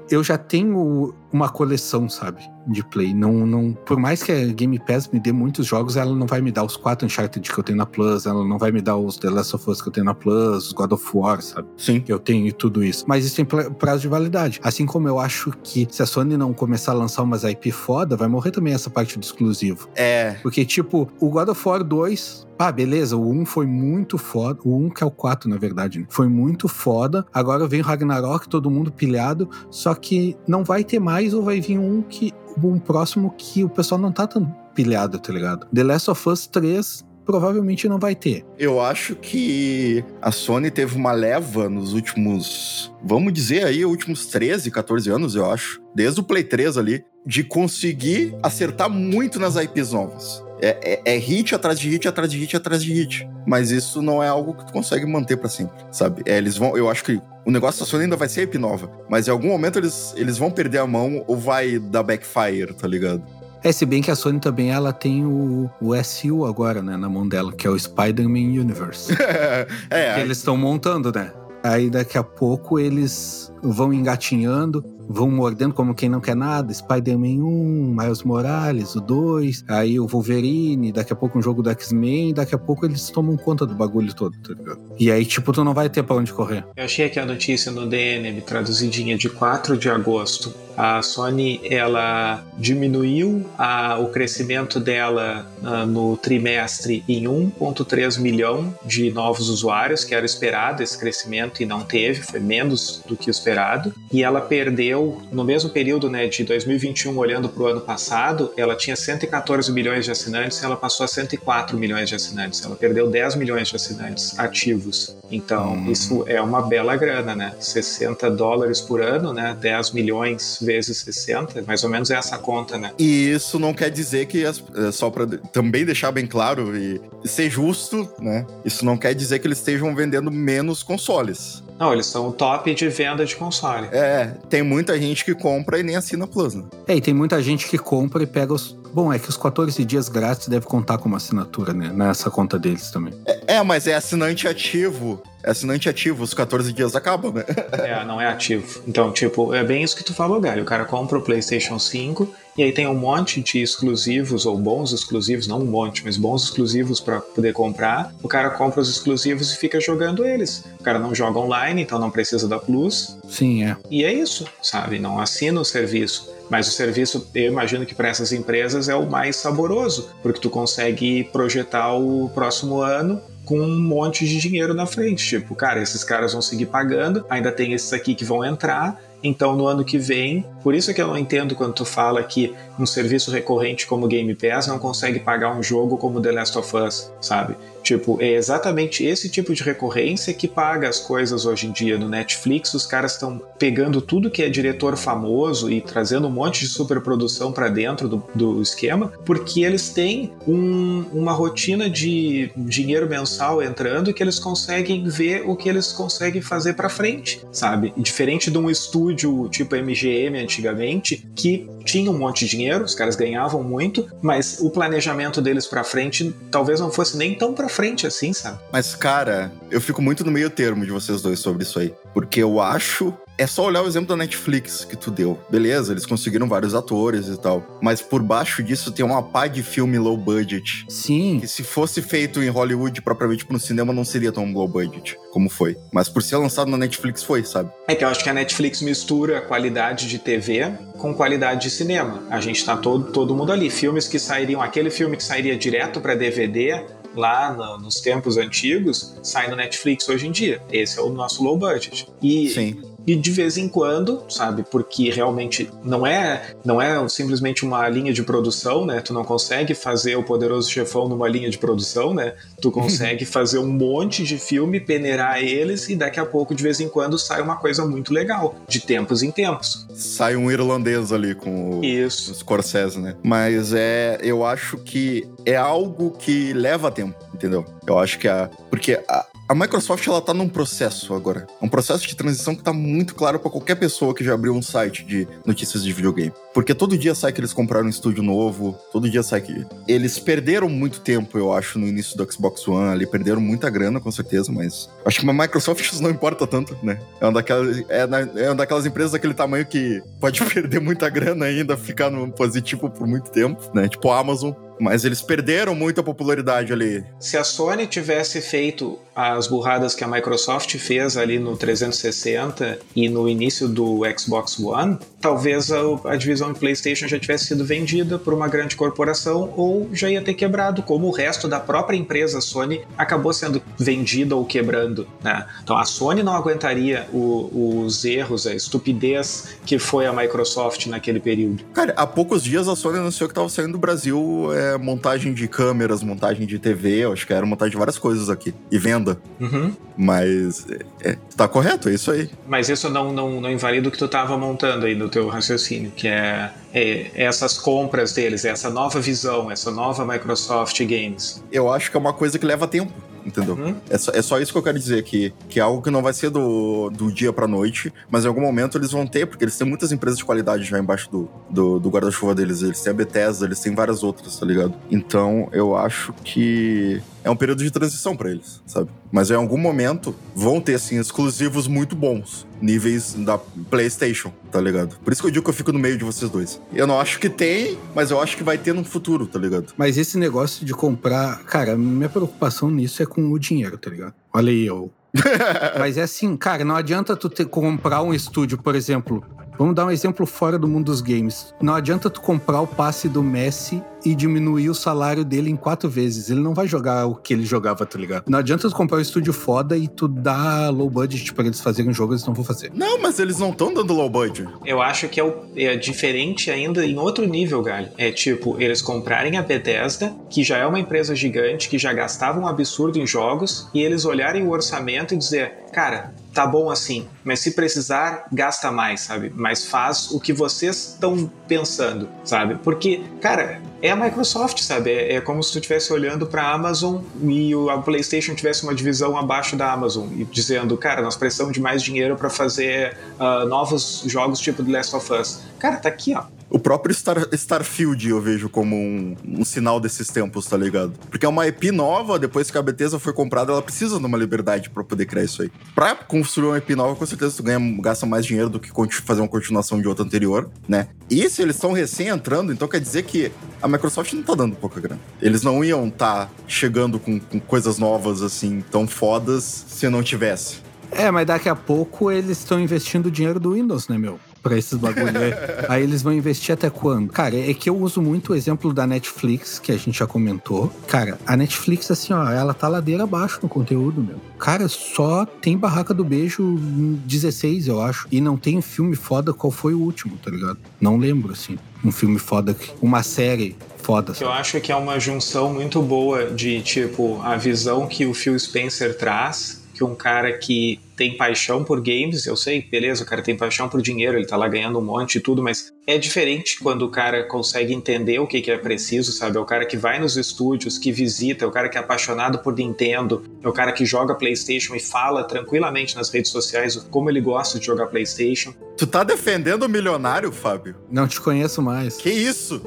eu já tenho uma coleção, sabe? De Play. Não, não, por mais que a Game Pass me dê muitos jogos, ela não vai me dar os quatro Uncharted que eu tenho na Plus, ela não vai me dar os The Last of Us que eu tenho na Plus, os God of War, sabe? Sim. Que eu tenho e tudo isso. Mas isso tem pra- prazo de validade. Assim como eu acho que se a Sony não começar a lançar umas IP foda, vai morrer também essa parte do exclusivo. É. Porque, tipo, o God of War 2, ah, beleza, o 1 foi muito foda. O 1 que é o 4, na verdade, né? Foi muito foda. Agora vem o Ragnarok, todo mundo pilhado. Só que não vai ter mais, ou vai vir um que. Um próximo que o pessoal não tá tão pilhado, tá ligado? The Last of Us 3 provavelmente não vai ter. Eu acho que a Sony teve uma leva nos últimos, vamos dizer aí, últimos 13, 14 anos, eu acho, desde o Play 3 ali, de conseguir acertar muito nas IPs novas. É, é- é hit atrás de hit, atrás de hit, atrás de hit. Mas isso não é algo que tu consegue manter pra sempre, sabe? É, eles vão, eu acho que o negócio da Sony ainda vai ser IP nova, mas em algum momento eles, eles vão perder a mão ou vai dar backfire, tá ligado? É, se bem que a Sony também ela tem o, o SU agora, né, na mão dela, que é o Spider-Man Universe. é, que eles estão montando, né? Aí daqui a pouco eles vão engatinhando, vão mordendo como quem não quer nada. Spider-Man 1, Miles Morales, o 2, aí o Wolverine, daqui a pouco um jogo do X-Men, daqui a pouco eles tomam conta do bagulho todo, tá ligado? E aí, tipo, tu não vai ter pra onde correr. Eu achei aqui a notícia no DNM traduzidinha de 4 de agosto. A Sony ela diminuiu a, o crescimento dela uh, no trimestre em 1,3 milhão de novos usuários, que era esperado esse crescimento e não teve, foi menos do que esperado. E ela perdeu, no mesmo período né, de 2021, olhando para o ano passado, ela tinha 114 milhões de assinantes e ela passou a 104 milhões de assinantes. Ela perdeu 10 milhões de assinantes ativos. Então, hum. isso é uma bela grana, né? 60 dólares por ano, né? 10 milhões vezes 60, mais ou menos é essa conta, né? E isso não quer dizer que, as, é, só para também deixar bem claro e ser justo, né? Isso não quer dizer que eles estejam vendendo menos consoles. Não, eles são o top de venda de console. É, tem muita gente que compra e nem assina Plus, né? É, e tem muita gente que compra e pega os. Bom, é que os 14 dias grátis deve contar como assinatura, né? Nessa conta deles também. É, é mas é assinante ativo é assinante ativo, os 14 dias acabam, né? é, não é ativo. Então, tipo, é bem isso que tu falou, Galho. O cara compra o PlayStation 5 e aí tem um monte de exclusivos, ou bons exclusivos, não um monte, mas bons exclusivos para poder comprar. O cara compra os exclusivos e fica jogando eles. O cara não joga online, então não precisa da Plus. Sim, é. E é isso, sabe? Não assina o serviço. Mas o serviço, eu imagino que para essas empresas é o mais saboroso, porque tu consegue projetar o próximo ano com um monte de dinheiro na frente. Tipo, cara, esses caras vão seguir pagando, ainda tem esses aqui que vão entrar. Então, no ano que vem, por isso que eu não entendo quando tu fala que um serviço recorrente como Game Pass não consegue pagar um jogo como The Last of Us, sabe? Tipo, é exatamente esse tipo de recorrência que paga as coisas hoje em dia. No Netflix, os caras estão pegando tudo que é diretor famoso e trazendo um monte de superprodução para dentro do, do, esquema, porque eles têm um, uma rotina de dinheiro mensal entrando que eles conseguem ver o que eles conseguem fazer para frente, sabe? Diferente de um estúdio tipo MGM antigamente, que tinha um monte de dinheiro, os caras ganhavam muito, mas o planejamento deles para frente talvez não fosse nem tão para frente assim, sabe? Mas, cara, eu fico muito no meio termo de vocês dois sobre isso aí. Porque eu acho é só olhar o exemplo da Netflix que tu deu. Beleza, eles conseguiram vários atores e tal. Mas por baixo disso tem uma pá de filme low budget. Sim. Que se fosse feito em Hollywood, propriamente no cinema, não seria tão low budget como foi. Mas por ser lançado na Netflix, foi, sabe? É que eu acho que a Netflix mistura qualidade de TV com qualidade de cinema. A gente tá todo, todo mundo ali. Filmes que sairiam, aquele filme que sairia direto para DVD lá no, nos tempos antigos, sai no Netflix hoje em dia. Esse é o nosso low budget. E Sim e de vez em quando, sabe? Porque realmente não é não é simplesmente uma linha de produção, né? Tu não consegue fazer o Poderoso Chefão numa linha de produção, né? Tu consegue fazer um monte de filme, peneirar eles e daqui a pouco, de vez em quando, sai uma coisa muito legal, de tempos em tempos. Sai um irlandês ali com o, Isso. o Scorsese, né? Mas é, eu acho que é algo que leva tempo, entendeu? Eu acho que a. Porque a, a Microsoft ela tá num processo agora. Um processo de transição que tá muito claro para qualquer pessoa que já abriu um site de notícias de videogame. Porque todo dia sai que eles compraram um estúdio novo, todo dia sai que. Eles perderam muito tempo, eu acho, no início do Xbox One ali, perderam muita grana, com certeza, mas. Acho que a Microsoft isso não importa tanto, né? É uma daquelas, é, é uma daquelas empresas daquele tamanho que pode perder muita grana ainda, ficar no positivo por muito tempo, né? Tipo a Amazon mas eles perderam muito a popularidade ali. Se a Sony tivesse feito as burradas que a Microsoft fez ali no 360 e no início do Xbox One, talvez a, a divisão de PlayStation já tivesse sido vendida por uma grande corporação ou já ia ter quebrado, como o resto da própria empresa Sony acabou sendo vendida ou quebrando. Né? Então a Sony não aguentaria o, os erros, a estupidez que foi a Microsoft naquele período. Cara, há poucos dias a Sony anunciou que estava saindo do Brasil é, montagem de câmeras, montagem de TV, eu acho que era montagem de várias coisas aqui. E venda. Uhum. Mas é, tá correto, é isso aí. Mas isso não, não, não invalida o que tu tava montando aí no teu raciocínio, que é, é essas compras deles, essa nova visão, essa nova Microsoft Games. Eu acho que é uma coisa que leva tempo entendeu? Uhum. É, só, é só isso que eu quero dizer, que, que é algo que não vai ser do, do dia pra noite, mas em algum momento eles vão ter, porque eles têm muitas empresas de qualidade já embaixo do, do, do guarda-chuva deles. Eles têm a Bethesda, eles têm várias outras, tá ligado? Então, eu acho que é um período de transição para eles, sabe? Mas em algum momento vão ter, assim, exclusivos muito bons. Níveis da PlayStation, tá ligado? Por isso que eu digo que eu fico no meio de vocês dois. Eu não acho que tem, mas eu acho que vai ter no futuro, tá ligado? Mas esse negócio de comprar. Cara, minha preocupação nisso é com o dinheiro, tá ligado? Olha aí, eu. mas é assim, cara, não adianta tu ter, comprar um estúdio, por exemplo. Vamos dar um exemplo fora do mundo dos games. Não adianta tu comprar o passe do Messi e diminuir o salário dele em quatro vezes. Ele não vai jogar o que ele jogava, tá ligado? Não adianta tu comprar um estúdio foda e tu dar low budget pra eles fazerem um jogo, eles não vão fazer. Não, mas eles não estão dando low budget. Eu acho que é, o, é diferente ainda em outro nível, Galho. É tipo, eles comprarem a Bethesda, que já é uma empresa gigante, que já gastava um absurdo em jogos, e eles olharem o orçamento e dizer, cara, tá bom assim, mas se precisar, gasta mais, sabe? Mas faz o que vocês estão pensando, sabe? Porque, cara, é a Microsoft, sabe? É, é como se tu estivesse olhando para a Amazon e a PlayStation tivesse uma divisão abaixo da Amazon e dizendo, cara, nós precisamos de mais dinheiro para fazer uh, novos jogos tipo The Last of Us. Cara, tá aqui, ó. O próprio Star, Starfield eu vejo como um, um, sinal desses tempos, tá ligado? Porque é uma IP nova, depois que a Bethesda foi comprada, ela precisa de uma liberdade para poder criar isso aí. Pra construir uma IP nova, com certeza tu ganha, gasta mais dinheiro do que fazer uma continuação de outra anterior, né? E se eles estão recém entrando, então quer dizer que a Microsoft não tá dando pouca grana. Eles não iam estar tá chegando com, com coisas novas assim, tão fodas, se não tivesse. É, mas daqui a pouco eles estão investindo o dinheiro do Windows, né, meu? Pra esses bagulho. aí eles vão investir até quando? Cara, é que eu uso muito o exemplo da Netflix, que a gente já comentou. Cara, a Netflix, assim, ó, ela tá ladeira abaixo no conteúdo, meu. Cara, só tem Barraca do Beijo 16, eu acho. E não tem filme foda qual foi o último, tá ligado? Não lembro, assim. Um filme foda, uma série foda. Eu acho que é uma junção muito boa de, tipo, a visão que o Phil Spencer traz que um cara que tem paixão por games, eu sei, beleza, o cara tem paixão por dinheiro, ele tá lá ganhando um monte e tudo, mas é diferente quando o cara consegue entender o que, que é preciso, sabe? É o cara que vai nos estúdios, que visita, é o cara que é apaixonado por Nintendo, é o cara que joga PlayStation e fala tranquilamente nas redes sociais como ele gosta de jogar PlayStation. Tu tá defendendo o milionário, Fábio? Não te conheço mais. Que isso?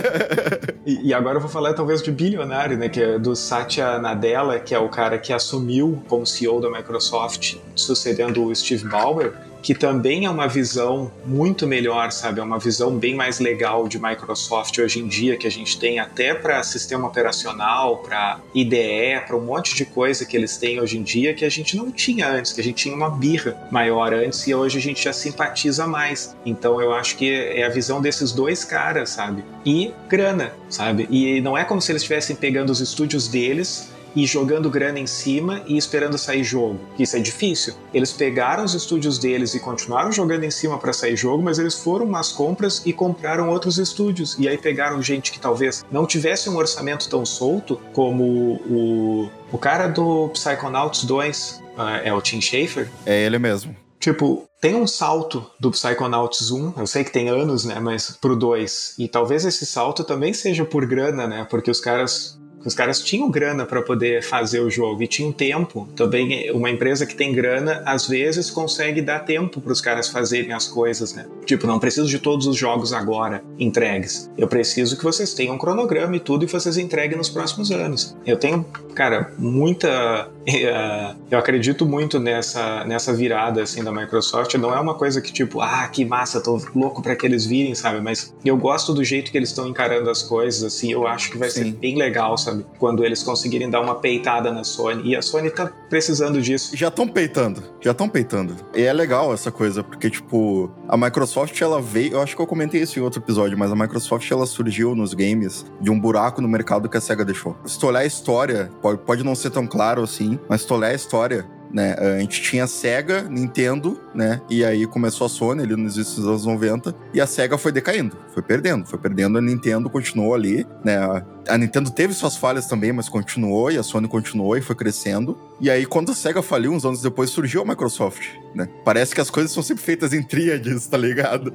e, e, agora eu vou falar talvez de bilionário, né? Que é do Satya Nadella, que é o cara que assumiu como CEO da Microsoft, sucedendo o Steve Ballmer que também é uma visão muito melhor, sabe? É uma visão bem mais legal de Microsoft hoje em dia, que a gente tem até para sistema operacional, para IDE, para um monte de coisa que eles têm hoje em dia que a gente não tinha antes, que a gente tinha uma birra maior antes e hoje a gente já simpatiza mais. Então eu acho que é a visão desses dois caras, sabe? E grana, sabe? E não é como se eles estivessem pegando os estúdios deles e jogando grana em cima e esperando sair jogo. Isso é difícil. Eles pegaram os estúdios deles e continuaram jogando em cima para sair jogo, mas eles foram umas compras e compraram outros estúdios. E aí pegaram gente que talvez não tivesse um orçamento tão solto como o, o cara do Psychonauts 2, ah, é o Tim Schafer. É ele mesmo. Tipo, tem um salto do Psychonauts 1, eu sei que tem anos, né, mas pro 2. E talvez esse salto também seja por grana, né, porque os caras os caras tinham grana para poder fazer o jogo e tinham tempo. Também uma empresa que tem grana às vezes consegue dar tempo para os caras fazerem as coisas, né? Tipo, não preciso de todos os jogos agora entregues. Eu preciso que vocês tenham um cronograma e tudo e vocês entreguem nos próximos anos. Eu tenho, cara, muita eh, eu acredito muito nessa nessa virada assim da Microsoft. Não é uma coisa que tipo, ah, que massa, tô louco para que eles virem, sabe? Mas eu gosto do jeito que eles estão encarando as coisas assim. Eu acho que vai Sim. ser bem legal, sabe? Sabe? Quando eles conseguirem dar uma peitada na Sony. E a Sony tá precisando disso. Já estão peitando, já estão peitando. E é legal essa coisa, porque, tipo, a Microsoft, ela veio. Eu acho que eu comentei isso em outro episódio, mas a Microsoft, ela surgiu nos games de um buraco no mercado que a SEGA deixou. Se tu olhar a história, pode, pode não ser tão claro assim, mas se tu olhar a história, né? A gente tinha Sega, Nintendo, né? E aí começou a Sony ali nos anos 90 e a Sega foi decaindo, foi perdendo, foi perdendo, a Nintendo continuou ali, né? A Nintendo teve suas falhas também, mas continuou e a Sony continuou e foi crescendo. E aí quando a Sega faliu uns anos depois surgiu a Microsoft, né? Parece que as coisas são sempre feitas em tríades, tá ligado?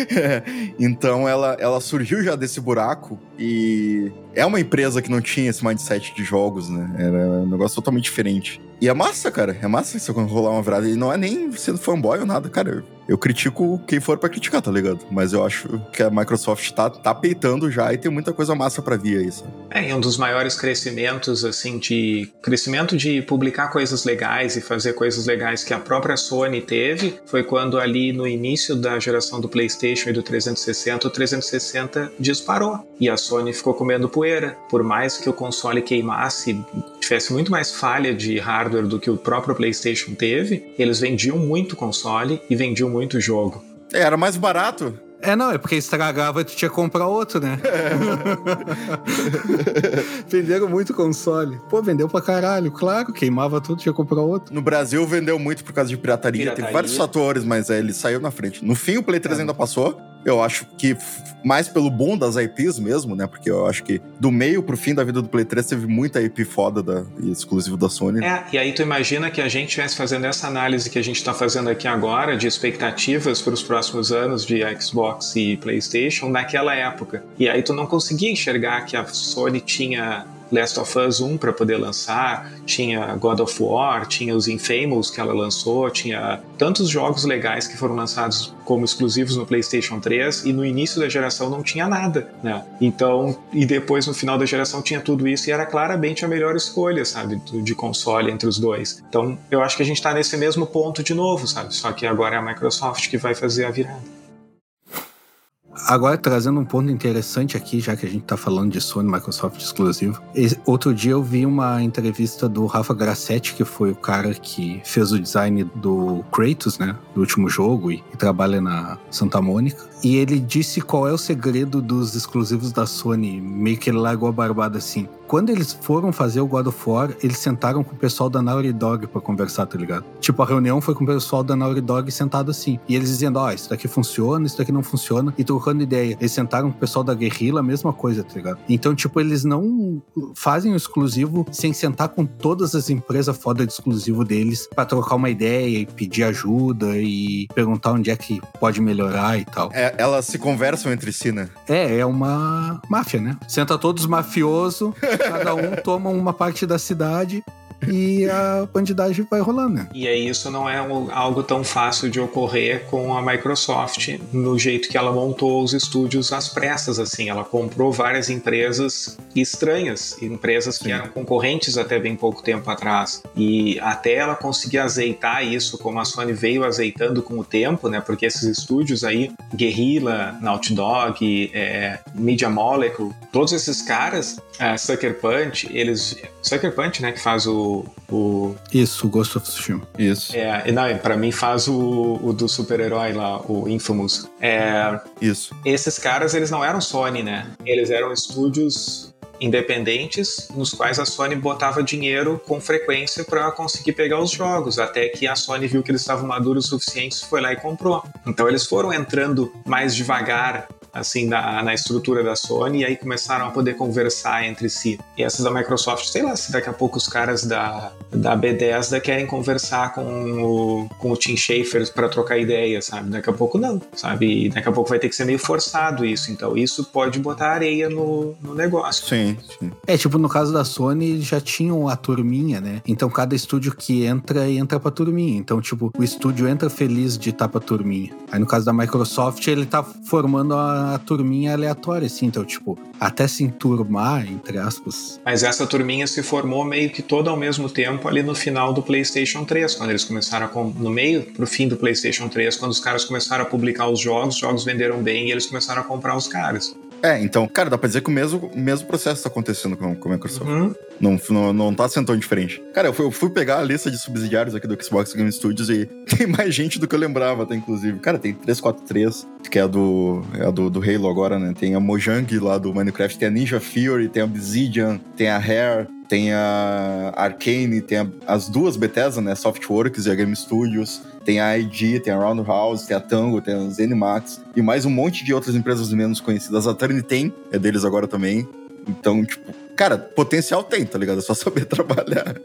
então ela ela surgiu já desse buraco e é uma empresa que não tinha esse mindset de jogos, né? Era um negócio totalmente diferente. E é massa, cara. É massa isso quando rolar uma virada. E não é nem sendo fanboy ou nada, cara. Eu critico quem for pra criticar, tá ligado? Mas eu acho que a Microsoft tá, tá peitando já e tem muita coisa massa pra vir aí, sabe? É, e um dos maiores crescimentos, assim, de. Crescimento de publicar coisas legais e fazer coisas legais que a própria Sony teve foi quando ali no início da geração do PlayStation e do 360, o 360 disparou. E a Sony ficou comendo poeira. Por mais que o console queimasse, tivesse muito mais falha de hardware do que o próprio PlayStation teve, eles vendiam muito console e vendiam muito jogo. É, era mais barato. É, não, é porque estragava e tu tinha que comprar outro, né? Venderam muito console. Pô, vendeu pra caralho, claro, queimava tudo, tinha que comprar outro. No Brasil vendeu muito por causa de pirataria. Pirataria. Teve vários fatores, mas é, ele saiu na frente. No fim, o Play 3 ainda passou. Eu acho que mais pelo boom das IPs mesmo, né? Porque eu acho que do meio pro fim da vida do Play 3 teve muita IP foda da, exclusivo da Sony. É, e aí tu imagina que a gente estivesse fazendo essa análise que a gente está fazendo aqui agora de expectativas para os próximos anos de Xbox e PlayStation naquela época. E aí tu não conseguia enxergar que a Sony tinha Last of Us 1 para poder lançar, tinha God of War, tinha os Infamous que ela lançou, tinha tantos jogos legais que foram lançados como exclusivos no PlayStation 3 e no início da geração não tinha nada, né? Então, e depois no final da geração tinha tudo isso e era claramente a melhor escolha, sabe, de console entre os dois. Então, eu acho que a gente tá nesse mesmo ponto de novo, sabe? Só que agora é a Microsoft que vai fazer a virada. Agora, trazendo um ponto interessante aqui, já que a gente tá falando de Sony Microsoft exclusivo. Outro dia eu vi uma entrevista do Rafa Grassetti, que foi o cara que fez o design do Kratos, né? Do último jogo e, e trabalha na Santa Mônica. E ele disse qual é o segredo dos exclusivos da Sony. Meio que ele largou a barbada assim. Quando eles foram fazer o God of War, eles sentaram com o pessoal da Naughty Dog pra conversar, tá ligado? Tipo, a reunião foi com o pessoal da Naughty Dog sentado assim. E eles dizendo, ó, isso daqui funciona, isso daqui não funciona. E trocando ideia. Eles sentaram com o pessoal da Guerrilla, a mesma coisa, tá ligado? Então, tipo, eles não fazem o exclusivo sem sentar com todas as empresas foda de exclusivo deles pra trocar uma ideia e pedir ajuda e perguntar onde é que pode melhorar e tal. É, elas se conversam entre si, né? É, é uma máfia, né? Senta todos mafioso, cada um toma uma parte da cidade e a bandidagem vai rolando, né? E aí isso não é algo tão fácil de ocorrer com a Microsoft no jeito que ela montou os estúdios às pressas, assim. Ela comprou várias empresas estranhas, empresas que Sim. eram concorrentes até bem pouco tempo atrás. E até ela conseguir azeitar isso, como a Sony veio azeitando com o tempo, né? Porque esses estúdios aí, Guerrilla, Naughty Dog, é, Media Molecule, todos esses caras, a Sucker Punch, eles... Sucker Punch, né? Que faz o- o Isso, o Ghost of Tsushima. Isso, é, e não, pra mim faz o, o do super-herói lá, o Infamous. É, isso. esses caras, eles não eram Sony, né? Eles eram estúdios independentes nos quais a Sony botava dinheiro com frequência pra conseguir pegar os jogos, até que a Sony viu que eles estavam maduros o suficiente, foi lá e comprou. Então eles foram entrando mais devagar assim na, na estrutura da Sony e aí começaram a poder conversar entre si. E essas da Microsoft, sei lá, se daqui a pouco os caras da, da Bethesda querem conversar com o, com o Tim Schafer para trocar ideia, sabe? Daqui a pouco não, sabe? E daqui a pouco vai ter que ser meio forçado isso. Então isso pode botar areia no, no negócio. Sim, sim. É, tipo, no caso da Sony, já tinham a turminha, né? Então, cada estúdio que entra, entra pra turminha. Então, tipo, o estúdio entra feliz de estar pra turminha. Aí, no caso da Microsoft, ele tá formando a, a turminha aleatória, assim. Então, tipo, até se enturmar, entre aspas. Mas essa turminha se formou meio que toda ao mesmo tempo ali no final do PlayStation 3, quando eles começaram com- No meio pro fim do PlayStation 3, quando os caras começaram a publicar os jogos, os jogos venderam bem e eles começaram a comprar os caras. É, então, cara, dá pra dizer que o mesmo, o mesmo processo tá acontecendo com, com a Microsoft. Uhum. Não, não, não tá sendo tão diferente. Cara, eu fui, eu fui pegar a lista de subsidiários aqui do Xbox Game Studios e tem mais gente do que eu lembrava, tá? Inclusive. Cara, tem 343, que é a do, é a do, do Halo agora, né? Tem a Mojang lá do Minecraft, tem a Ninja Fury, tem a Obsidian, tem a Rare, tem a Arcane, tem a- as duas Bethesda, né? Softworks e a Game Studios. Tem a ID, tem a Roundhouse, tem a Tango, tem a ZeniMax e mais um monte de outras empresas menos conhecidas. A Atari tem, é deles agora também. Então, tipo, cara, potencial tem, tá ligado? É só saber trabalhar.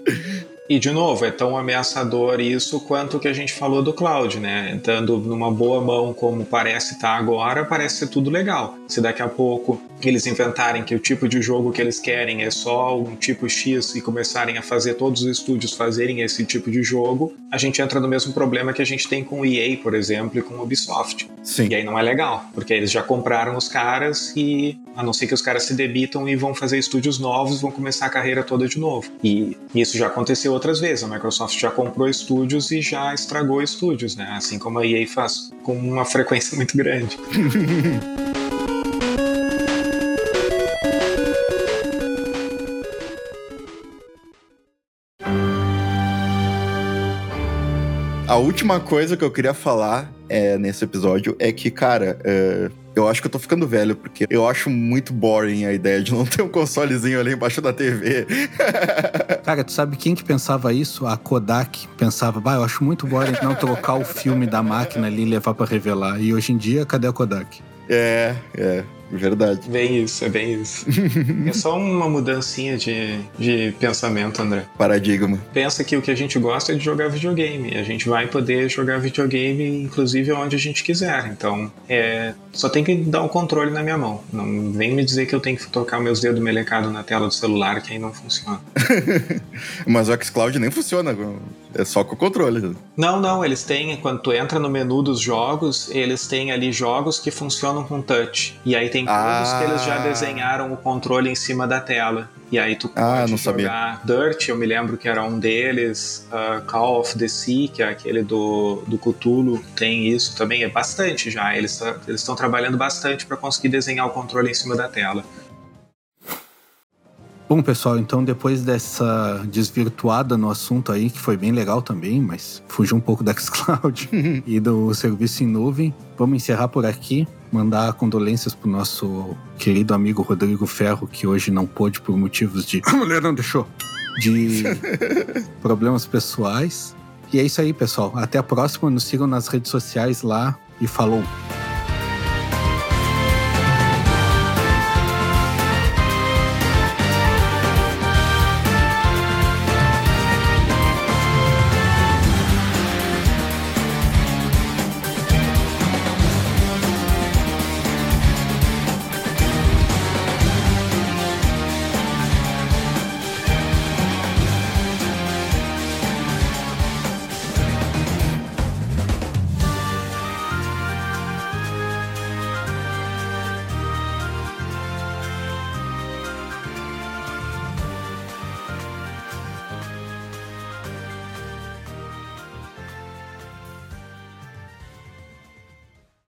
E de novo, é tão ameaçador isso quanto o que a gente falou do cloud, né? Estando numa boa mão como parece estar tá agora, parece ser tudo legal. Se daqui a pouco eles inventarem que o tipo de jogo que eles querem é só um tipo X e começarem a fazer todos os estúdios fazerem esse tipo de jogo, a gente entra no mesmo problema que a gente tem com o EA, por exemplo, e com o Ubisoft. Sim. E aí não é legal, porque eles já compraram os caras e a não ser que os caras se debitam e vão fazer estúdios novos, vão começar a carreira toda de novo. E isso já aconteceu outras vezes. A Microsoft já comprou estúdios e já estragou estúdios, né? Assim como a EA faz com uma frequência muito grande. A última coisa que eu queria falar é, nesse episódio é que, cara, é, eu acho que eu tô ficando velho, porque eu acho muito boring a ideia de não ter um consolezinho ali embaixo da TV. Cara, tu sabe quem que pensava isso? A Kodak pensava, bah, eu acho muito boring não trocar o filme da máquina ali e levar para revelar. E hoje em dia, cadê a Kodak? É, é. Verdade. Bem isso, é bem isso. é só uma mudancinha de, de pensamento, André. Paradigma. Pensa que o que a gente gosta é de jogar videogame. A gente vai poder jogar videogame, inclusive, onde a gente quiser. Então, é, só tem que dar um controle na minha mão. Não vem me dizer que eu tenho que tocar meus dedos melecados na tela do celular, que aí não funciona. Mas o xCloud nem funciona. É só com o controle. Não, não, eles têm, quando tu entra no menu dos jogos, eles têm ali jogos que funcionam com touch. E aí tem todos ah. que eles já ah. desenharam o controle em cima da tela. E aí tu ah, pode não jogar sabia. Dirt, eu me lembro que era um deles, uh, Call of the Sea, que é aquele do, do Cthulhu, tem isso também, é bastante já. Eles estão trabalhando bastante para conseguir desenhar o controle em cima da tela. Bom, pessoal, então depois dessa desvirtuada no assunto aí, que foi bem legal também, mas fugiu um pouco da xCloud e do serviço em nuvem, vamos encerrar por aqui. Mandar condolências pro nosso querido amigo Rodrigo Ferro, que hoje não pôde por motivos de. A mulher não deixou! De problemas pessoais. E é isso aí, pessoal. Até a próxima. Nos sigam nas redes sociais lá e falou!